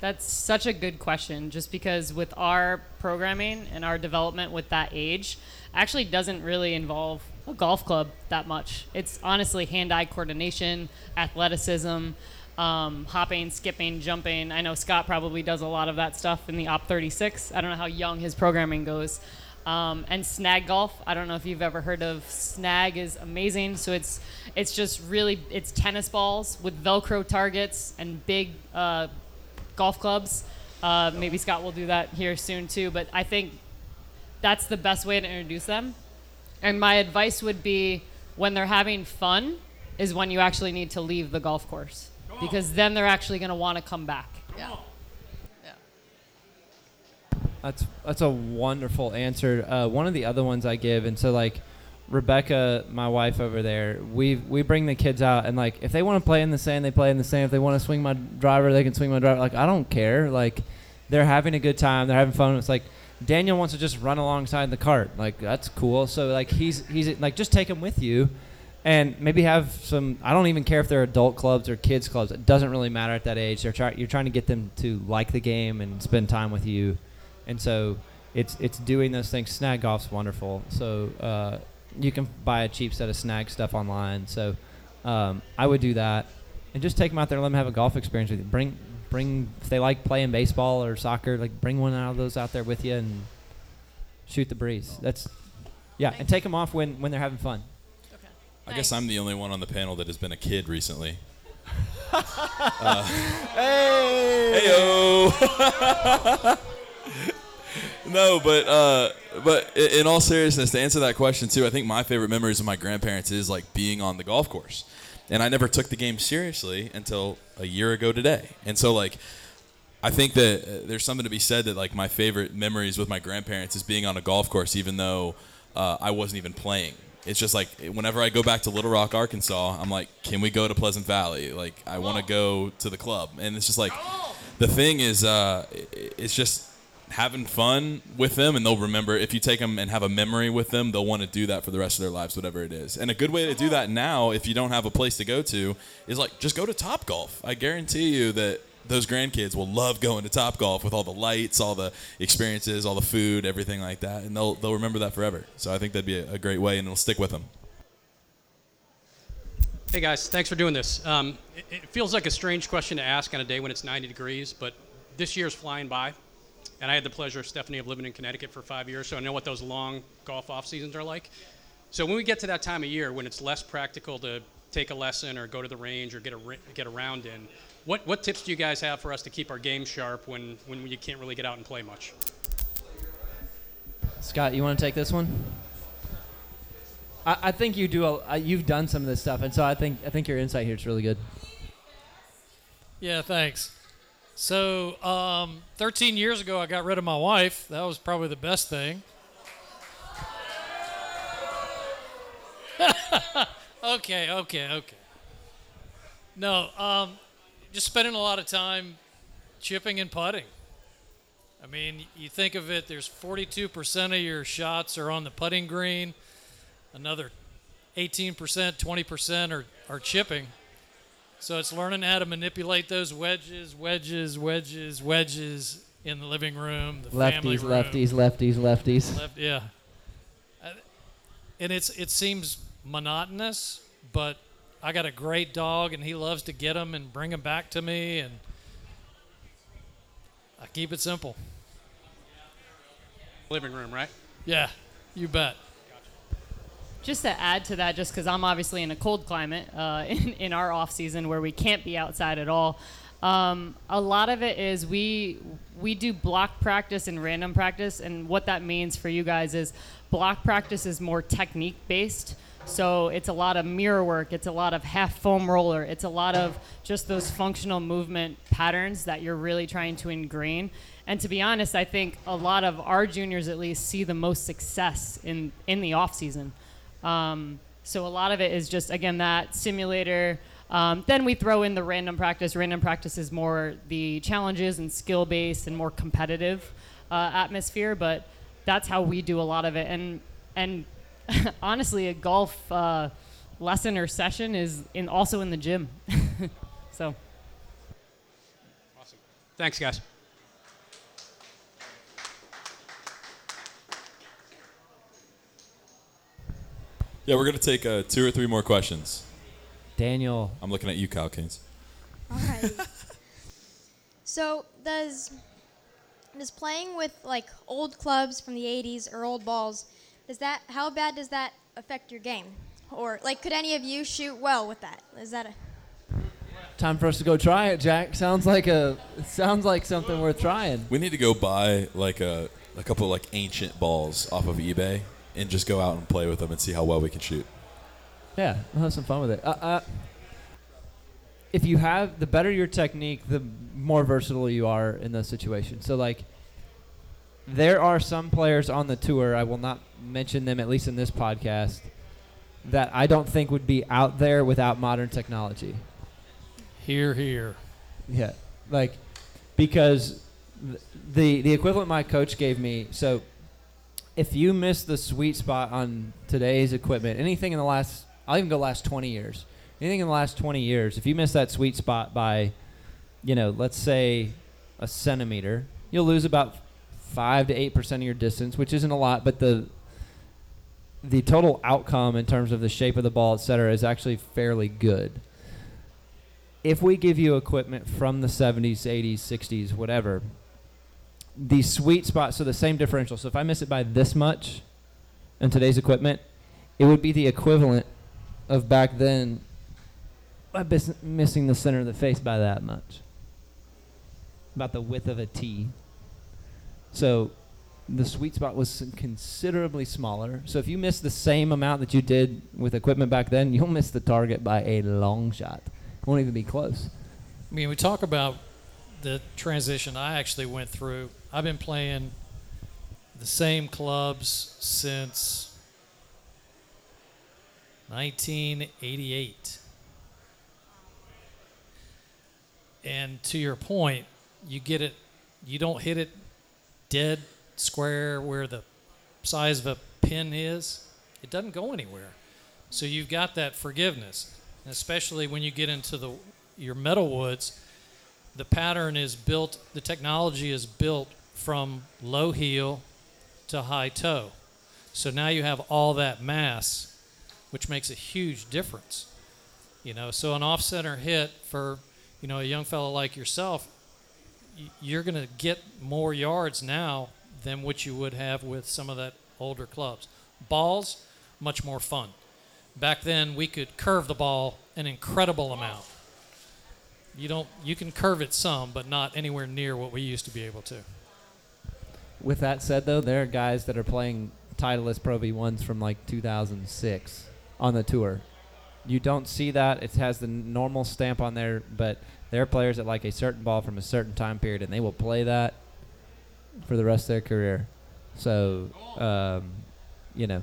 That's such a good question, just because with our programming and our development with that age, actually doesn't really involve a golf club that much. It's honestly hand-eye coordination, athleticism, um, hopping, skipping, jumping. I know Scott probably does a lot of that stuff in the Op 36. I don't know how young his programming goes. Um, and snag golf. I don't know if you've ever heard of snag is amazing. So it's it's just really it's tennis balls with Velcro targets and big uh, golf clubs. Uh, maybe Scott will do that here soon too. But I think that's the best way to introduce them. And my advice would be when they're having fun is when you actually need to leave the golf course because then they're actually going to want to come back. Yeah. That's that's a wonderful answer. Uh, one of the other ones I give, and so like Rebecca, my wife over there, we we bring the kids out and like if they want to play in the sand, they play in the sand. If they want to swing my driver, they can swing my driver. Like I don't care. Like they're having a good time. They're having fun. It's like Daniel wants to just run alongside the cart. Like that's cool. So like he's he's like just take him with you, and maybe have some. I don't even care if they're adult clubs or kids clubs. It doesn't really matter at that age. They're trying. You're trying to get them to like the game and spend time with you, and so it's it's doing those things. Snag golf's wonderful. So uh, you can buy a cheap set of snag stuff online. So um, I would do that, and just take them out there and let them have a golf experience with you. Bring bring if they like playing baseball or soccer, like bring one out of those out there with you and shoot the breeze. That's yeah, and take them off when when they're having fun. I guess I'm the only one on the panel that has been a kid recently. uh, hey! Heyo! no, but uh, but in all seriousness, to answer that question too, I think my favorite memories of my grandparents is like being on the golf course, and I never took the game seriously until a year ago today, and so like. I think that uh, there's something to be said that like my favorite memories with my grandparents is being on a golf course, even though uh, I wasn't even playing. It's just like whenever I go back to Little Rock, Arkansas, I'm like, can we go to Pleasant Valley? Like I want to go to the club, and it's just like the thing is, uh, it's just having fun with them, and they'll remember if you take them and have a memory with them, they'll want to do that for the rest of their lives, whatever it is. And a good way to do that now, if you don't have a place to go to, is like just go to Topgolf. I guarantee you that those grandkids will love going to Topgolf with all the lights, all the experiences, all the food, everything like that, and they'll they'll remember that forever. So I think that'd be a, great way, and it'll stick with them. Hey guys, thanks for doing this. Um, it, it feels like a strange question to ask on a day when it's 90 degrees, but this year's flying by, and I had the pleasure, of Stephanie, of living in Connecticut for five years, so I know what those long golf off seasons are like. So when we get to that time of year when it's less practical to take a lesson or go to the range or get a get a round in, what what tips do you guys have for us to keep our game sharp when when you can't really get out and play much? Scott, you want to take this one? I, I think you do. A, uh, you've done some of this stuff, and so I think I think your insight here is really good. Yeah, thanks. So, um, 13 years ago, I got rid of my wife. That was probably the best thing. okay, okay, okay. No, um, just spending a lot of time chipping and putting. I mean, you think of it, there's 42% of your shots are on the putting green, another 18%, 20% are, are chipping. So it's learning how to manipulate those wedges, wedges, wedges, wedges in the living room, the family Lefties, room. lefties, lefties, lefties. Left, yeah. And it's it seems monotonous, but I got a great dog, and he loves to get them and bring them back to me, and I keep it simple. Living room, right? Yeah, you bet. Just to add to that, just because I'm obviously in a cold climate uh, in, in our off season where we can't be outside at all. Um, a lot of it is we we do block practice and random practice, and what that means for you guys is block practice is more technique based. So it's a lot of mirror work, it's a lot of half foam roller, it's a lot of just those functional movement patterns that you're really trying to ingrain. And to be honest, I think a lot of our juniors at least see the most success in in the off season. Um, so a lot of it is just again that simulator. Um, then we throw in the random practice. Random practice is more the challenges and skill based and more competitive uh, atmosphere, but that's how we do a lot of it. And and honestly, a golf uh, lesson or session is in also in the gym. so Awesome. Thanks, guys. Yeah, we're gonna take uh, two or three more questions. Daniel, I'm looking at you, Kyle Keynes. Alright. so does does playing with like old clubs from the 80s or old balls does that how bad does that affect your game? Or like could any of you shoot well with that? Is that a Time for us to go try it, Jack. Sounds like a sounds like something worth trying. We need to go buy like a a couple of like ancient balls off of eBay and just go out and play with them and see how well we can shoot. Yeah, we'll have some fun with it. Uh, uh, if you have the better your technique, the more versatile you are in those situations. So like, there are some players on the tour. I will not mention them at least in this podcast that I don't think would be out there without modern technology. Here, here. Yeah, like because th- the the equivalent my coach gave me. So if you miss the sweet spot on today's equipment, anything in the last, I'll even go last 20 years. Anything in the last 20 years, if you miss that sweet spot by, you know, let's say a centimeter, you'll lose about five to eight percent of your distance, which isn't a lot, but the the total outcome in terms of the shape of the ball, et cetera, is actually fairly good if we give you equipment from the 70s, 80s, 60s, whatever, the sweet spot, so the same differential. So if I miss it by this much in today's equipment, it would be the equivalent of back then missing the center of the face by that much. About the width of a T. So the sweet spot was considerably smaller. So if you miss the same amount that you did with equipment back then, you'll miss the target by a long shot. Won't even be close. I mean, we talk about the transition I actually went through. I've been playing the same clubs since 1988. And to your point, you get it, you don't hit it dead square where the size of a pin is, it doesn't go anywhere. So you've got that forgiveness, and especially when you get into the your metal woods. The pattern is built, the technology is built from low heel to high toe. So now you have all that mass, which makes a huge difference. You know, so an off center hit for, you know, a young fellow like yourself, you're going to get more yards now than what you would have with some of that older clubs. Balls, much more fun. Back then, we could curve the ball an incredible amount. You don't. You can curve it some, but not anywhere near what we used to be able to. With that said, though, there are guys that are playing Titleist Pro V1s from like 2006 on the tour. You don't see that. It has the normal stamp on there, but there are players that like a certain ball from a certain time period, and they will play that for the rest of their career. So, um, you know,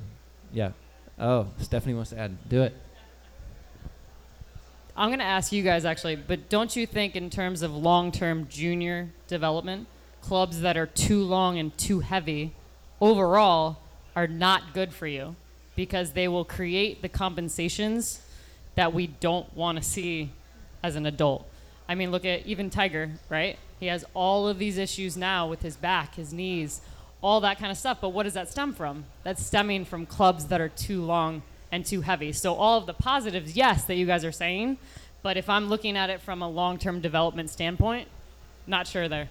yeah. Oh, Stephanie wants to add. Do it. I'm going to ask you guys actually, but don't you think, in terms of long term junior development, clubs that are too long and too heavy overall are not good for you because they will create the compensations that we don't want to see as an adult? I mean, look at even Tiger, right? He has all of these issues now with his back, his knees, all that kind of stuff. But what does that stem from? That's stemming from clubs that are too long and too heavy. So all of the positives, yes, that you guys are saying, but if I'm looking at it from a long-term development standpoint, not sure there.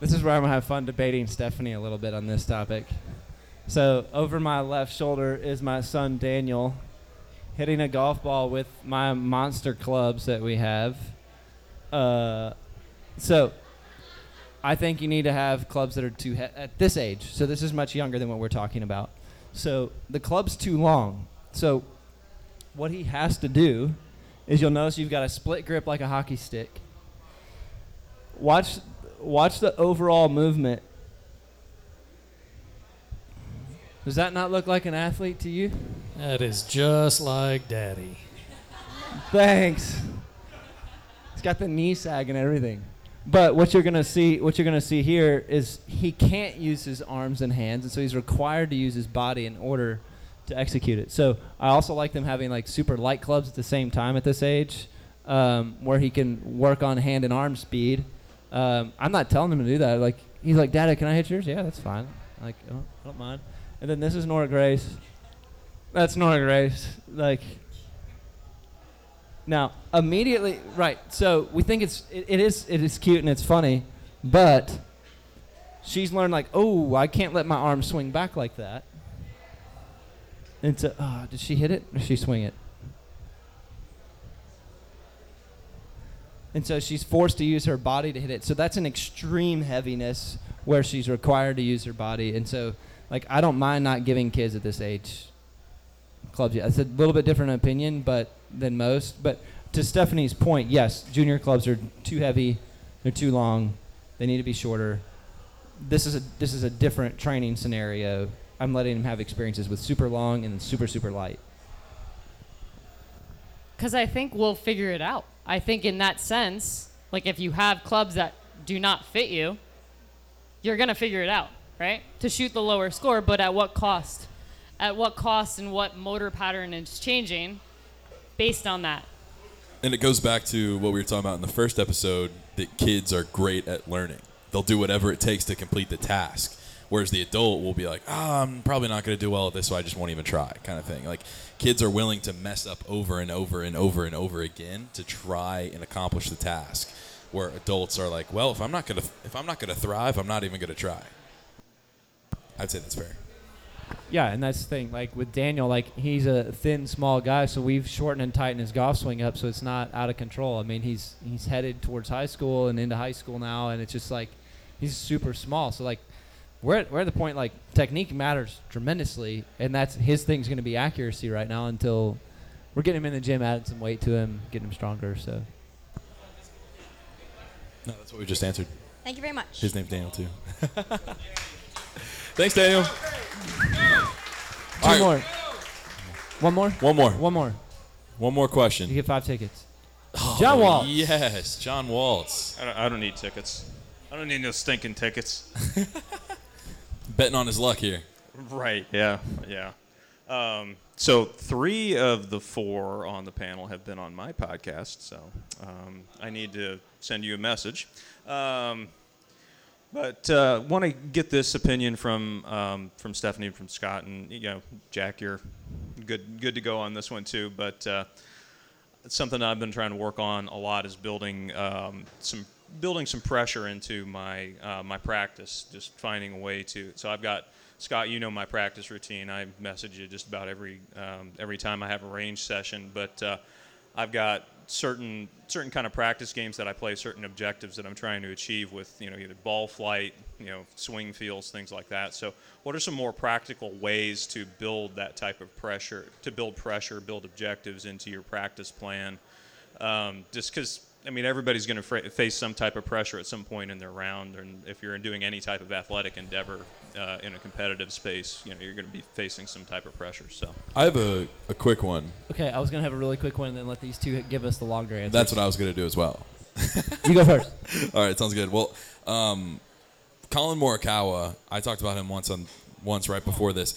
This is where I'm gonna have fun debating Stephanie a little bit on this topic. So over my left shoulder is my son Daniel, hitting a golf ball with my monster clubs that we have. Uh, so I think you need to have clubs that are too he- at this age. So this is much younger than what we're talking about. So the club's too long. So what he has to do is you'll notice you've got a split grip like a hockey stick. Watch watch the overall movement. Does that not look like an athlete to you? That is just like Daddy. Thanks. It's got the knee sag and everything. But what you're gonna see, what you're gonna see here is he can't use his arms and hands, and so he's required to use his body in order to execute it. So I also like them having like super light clubs at the same time at this age, um, where he can work on hand and arm speed. Um, I'm not telling him to do that. Like he's like, Dad, can I hit yours? Yeah, that's fine. Like oh, I don't mind. And then this is Nora Grace. That's Nora Grace. Like now, immediately, right? So we think it's it, it is it is cute and it's funny, but she's learned like, oh, I can't let my arm swing back like that. And so, oh, did she hit it or did she swing it? And so she's forced to use her body to hit it. So that's an extreme heaviness where she's required to use her body. And so, like, I don't mind not giving kids at this age clubs yet. It's a little bit different opinion, but than most. But to Stephanie's point, yes, junior clubs are too heavy, they're too long, they need to be shorter. this is a this is a different training scenario. I'm letting him have experiences with super long and super super light. Because I think we'll figure it out. I think in that sense, like if you have clubs that do not fit you, you're gonna figure it out, right? To shoot the lower score, but at what cost? At what cost and what motor pattern is changing based on that? And it goes back to what we were talking about in the first episode that kids are great at learning. They'll do whatever it takes to complete the task. Whereas the adult will be like, oh, I'm probably not going to do well at this, so I just won't even try, kind of thing. Like, kids are willing to mess up over and over and over and over again to try and accomplish the task. Where adults are like, well, if I'm not going to, if I'm not going to thrive, I'm not even going to try. I'd say that's fair. Yeah, and that's the thing. Like with Daniel, like he's a thin, small guy, so we've shortened and tightened his golf swing up, so it's not out of control. I mean, he's he's headed towards high school and into high school now, and it's just like he's super small. So like we're at, we're at the point like technique matters tremendously, and that's his thing's going to be accuracy right now until we're getting him in the gym, adding some weight to him, getting him stronger. So No, that's what we just answered. Thank you very much. His name's Daniel too. Thanks, Daniel. two All right. more, one more, One more. one more. One more question. You get five tickets. Oh, John Wall. Yes, John Waltz. I don't, I don't need tickets. I don't need no stinking tickets. Betting on his luck here. right. Yeah. Yeah. Um, so three of the four on the panel have been on my podcast. So um, I need to send you a message. Um, but uh, want to get this opinion from um, from Stephanie from Scott and you know Jack. You're good good to go on this one too. But uh, something I've been trying to work on a lot is building um, some building some pressure into my uh, my practice. Just finding a way to. So I've got Scott. You know my practice routine. I message you just about every um, every time I have a range session. But uh, I've got certain certain kind of practice games that I play, certain objectives that I'm trying to achieve with you know either ball flight, you know swing feels, things like that. So what are some more practical ways to build that type of pressure, to build pressure, build objectives into your practice plan? Um, just because I mean everybody's going to fra- face some type of pressure at some point in their round, and if you're doing any type of athletic endeavor uh, in a competitive space, you know you're going to be facing some type of pressure. So. I have a, a quick one. Okay, I was gonna have a really quick one, and then let these two give us the longer answer. That's what I was going to do as well. You go first. All right, sounds good. Well, um, Collin Morikawa, I talked about him once on once right before this,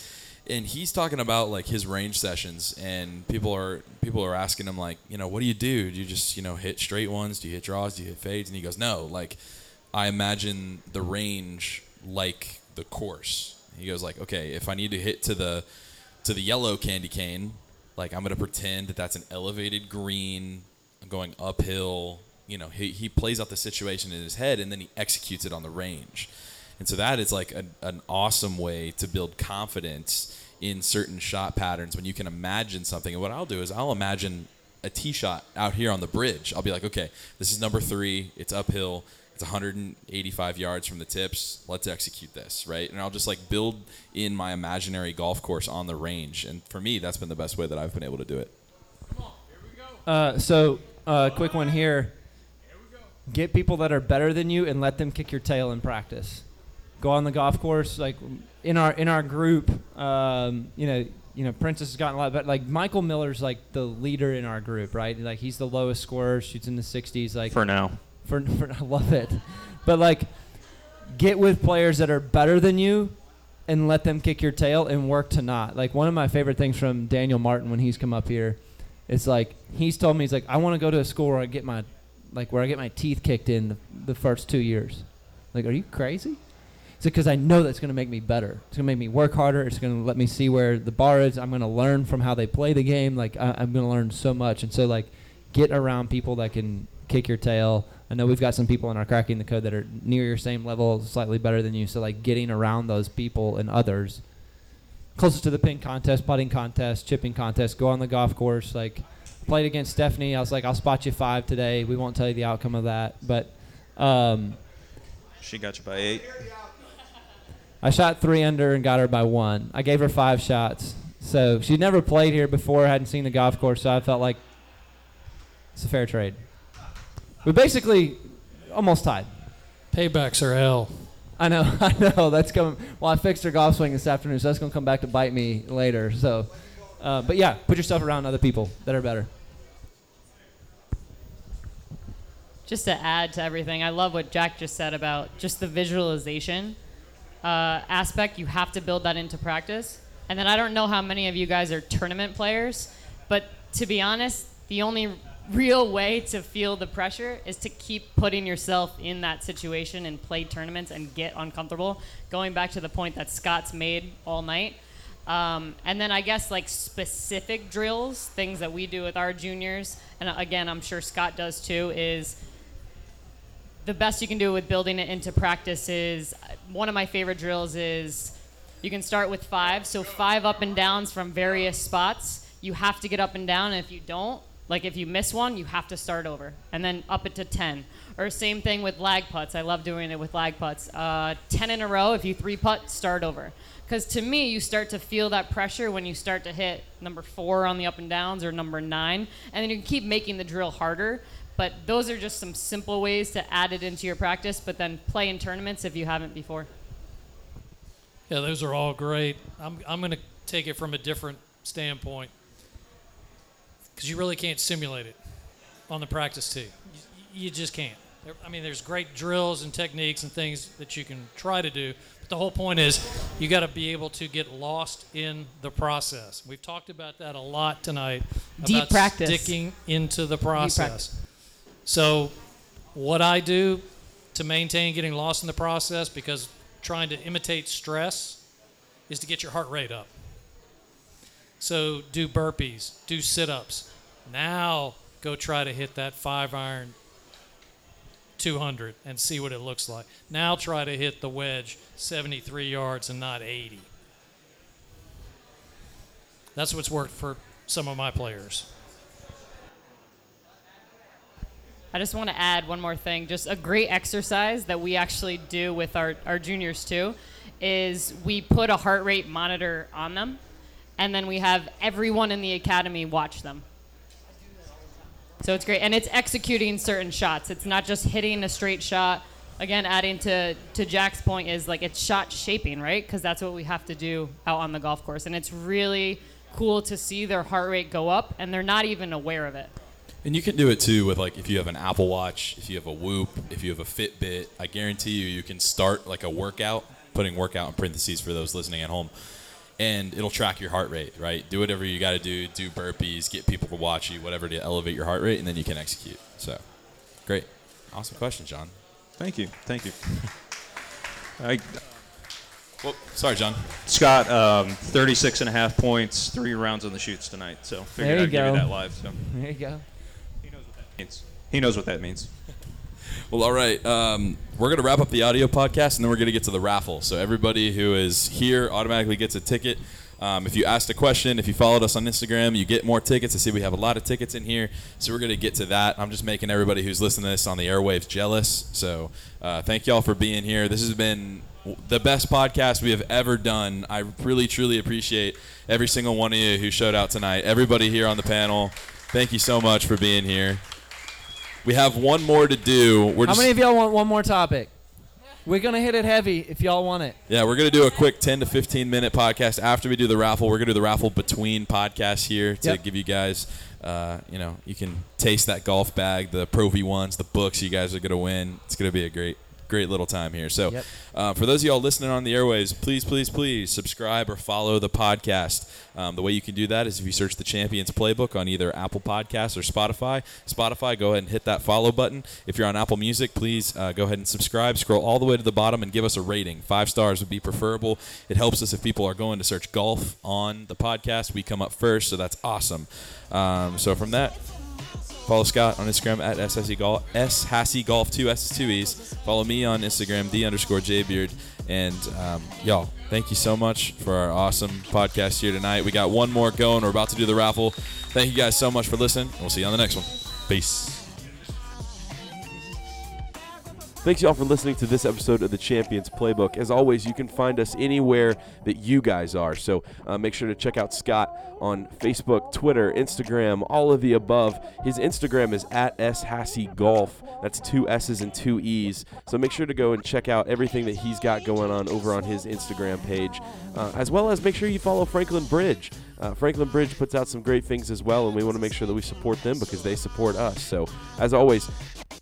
and he's talking about like his range sessions, and people are people are asking him like, you know, what do you do? Do you just you know hit straight ones? Do you hit draws? Do you hit fades? And he goes, no, like I imagine the range like the course. He goes like, okay, if I need to hit to the to the yellow candy cane, like I'm gonna pretend that that's an elevated green. I'm going uphill. You know, he, he plays out the situation in his head and then he executes it on the range. And so that is like an, an awesome way to build confidence in certain shot patterns when you can imagine something. And what I'll do is I'll imagine a tee shot out here on the bridge. I'll be like, okay, this is number three. It's uphill. It's 185 yards from the tips. Let's execute this, right? And I'll just like build in my imaginary golf course on the range. And for me, that's been the best way that I've been able to do it. Come on, here we Uh, so, uh, quick one here. here we go. Get people that are better than you and let them kick your tail in practice. Go on the golf course, like in our in our group. Um, you know, you know, Princess has gotten a lot better. Like Michael Miller's like the leader in our group, right? Like he's the lowest scorer, shoots in the 60s. Like For now. For, for I love it, but like, get with players that are better than you, and let them kick your tail and work to not. Like one of my favorite things from Daniel Martin when he's come up here, it's like he's told me he's like I want to go to a school where I get my, like where I get my teeth kicked in the, the first two years. Like, are you crazy? Because I know that's going to make me better. It's going to make me work harder. It's going to let me see where the bar is. I'm going to learn from how they play the game. Like I, I'm going to learn so much. And so like, get around people that can kick your tail. I know we've got some people in our cracking the code that are near your same level, slightly better than you. So like, getting around those people and others, closest to the pin contest, putting contest, chipping contest, go on the golf course. Like, played against Stephanie. I was like, I'll spot you five today. We won't tell you the outcome of that, but. Um, She got you by eight. I shot three under and got her by one. I gave her five shots. So she'd never played here before, hadn't seen the golf course, so I felt like it's a fair trade. We basically almost tied. Paybacks are hell. I know, I know. That's coming. Well, I fixed her golf swing this afternoon, so that's gonna come back to bite me later. So, uh, but yeah, put yourself around other people that are better. just to add to everything, I love what Jack just said about just the visualization uh, aspect. You have to build that into practice. And then I don't know how many of you guys are tournament players, but to be honest, the only real way to feel the pressure is to keep putting yourself in that situation and play tournaments and get uncomfortable. Going back to the point that Scott's made all night. Um, and then I guess like specific drills, things that we do with our juniors, and again, I'm sure Scott does too, is the best you can do with building it into practice is one of my favorite drills is you can start with five. So five up and downs from various spots. You have to get up and down, and if you don't, like if you miss one, you have to start over, and then up it to ten. Or same thing with lag putts. I love doing it with lag putts. Uh, ten in a row. If you three putt, start over. Because to me, you start to feel that pressure when you start to hit number four on the up and downs or number nine, and then you can keep making the drill harder. But those are just some simple ways to add it into your practice, but then play in tournaments if you haven't before. Yeah, those are all great. I'm, I'm going to take it from a different standpoint because you really can't simulate it on the practice tee. You, you just can't. There- I mean, there's great drills and techniques and things that you can try to do, but the whole point is you got to be able to get lost in the process. We've talked about that a lot tonight. Deep about practice. Sticking into the practice. process. So, what I do to maintain getting lost in the process, because trying to imitate stress, is to get your heart rate up. So, do burpees, do sit ups. Now, go try to hit that five iron 200 and see what it looks like. Now, try to hit the wedge 73 yards and not 80. That's what's worked for some of my players. I just want to add one more thing. Just a great exercise that we actually do with our, our juniors too is we put a heart rate monitor on them and then we have everyone in the academy watch them. So it's great. And it's executing certain shots. It's not just hitting a straight shot. Again, adding to, to Jack's point is like it's shot shaping, right? Because that's what we have to do out on the golf course. And it's really cool to see their heart rate go up and they're not even aware of it. And you can do it too with like if you have an Apple Watch, if you have a Whoop, if you have a Fitbit. I guarantee you, you can start like a workout, putting workout in parentheses for those listening at home, and it'll track your heart rate. Right? Do whatever you got to do. Do burpees, get people to watch you, whatever to elevate your heart rate, and then you can execute. So, great, awesome question, John. Thank you. Thank you. I, well, sorry, John. Scott, um, 36 and a half points, three rounds on the shoots tonight. So figured There you I'd give you that live. So. There you go. Means. He knows what that means. Well, all right. Um, we're going to wrap up the audio podcast and then we're going to get to the raffle. So, everybody who is here automatically gets a ticket. Um, if you asked a question, if you followed us on Instagram, you get more tickets. I see we have a lot of tickets in here. So, we're going to get to that. I'm just making everybody who's listening to this on the airwaves jealous. So, uh, thank y'all for being here. This has been the best podcast we have ever done. I really, truly appreciate every single one of you who showed out tonight. Everybody here on the panel, thank you so much for being here. We have one more to do. We're How just, many of y'all want one more topic? We're gonna hit it heavy if y'all want it. Yeah, we're gonna do a quick 10 to 15 minute podcast after we do the raffle. We're gonna do the raffle between podcasts here to Yep. give you guys, uh, you know, you can taste that golf bag, the Pro V ones, the books you guys are gonna win. It's gonna be a great, great little time here. So, Yep. uh, for those of y'all listening on the airways, please, please, please subscribe or follow the podcast. Um, the way you can do that is if you search the Champions Playbook on either Apple Podcasts or Spotify. Spotify, go ahead and hit that follow button. If you're on Apple Music, please uh, go ahead and subscribe. Scroll all the way to the bottom and give us a rating. Five stars would be preferable. It helps us if people are going to search golf on the podcast. We come up first, so that's awesome. Um, so from that, Follow Scott on Instagram at SSE Golf, S Hassy Golf 2 S 2 E's. Follow me on Instagram, the underscore JBeard. And um, y'all, thank you so much for our awesome podcast here tonight. We got one more going. We're about to do the raffle. Thank you guys so much for listening. We'll see you on the next one. Peace. Thanks, y'all, for listening to this episode of the Champions Playbook. As always, you can find us anywhere that you guys are. So uh, make sure to check out Scott on Facebook, Twitter, Instagram, all of the above. His Instagram is at Golf. That's two S's and two E's. So make sure to go and check out everything that he's got going on over on his Instagram page, uh, as well as make sure you follow Franklin Bridge. Uh, Franklin Bridge puts out some great things as well, and we want to make sure that we support them because they support us. So, as always,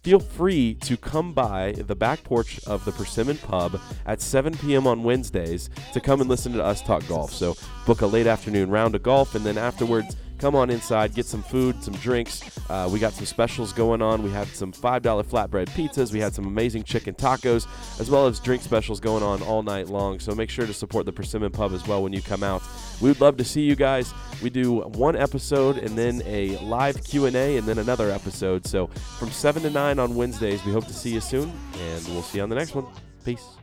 feel free to come by the back porch of the Persimmon Pub at 7 p.m. on Wednesdays to come and listen to us talk golf. So, book a late afternoon round of golf, and then afterwards, come on inside, get some food, some drinks. Uh, we got some specials going on. We had some $5 flatbread pizzas. We had some amazing chicken tacos, as well as drink specials going on all night long. So make sure to support the Persimmon Pub as well when you come out. We would love to see you guys. We do one episode and then a live Q&A and then another episode. So from 7 to 9 on Wednesdays, we hope to see you soon, and we'll see you on the next one. Peace.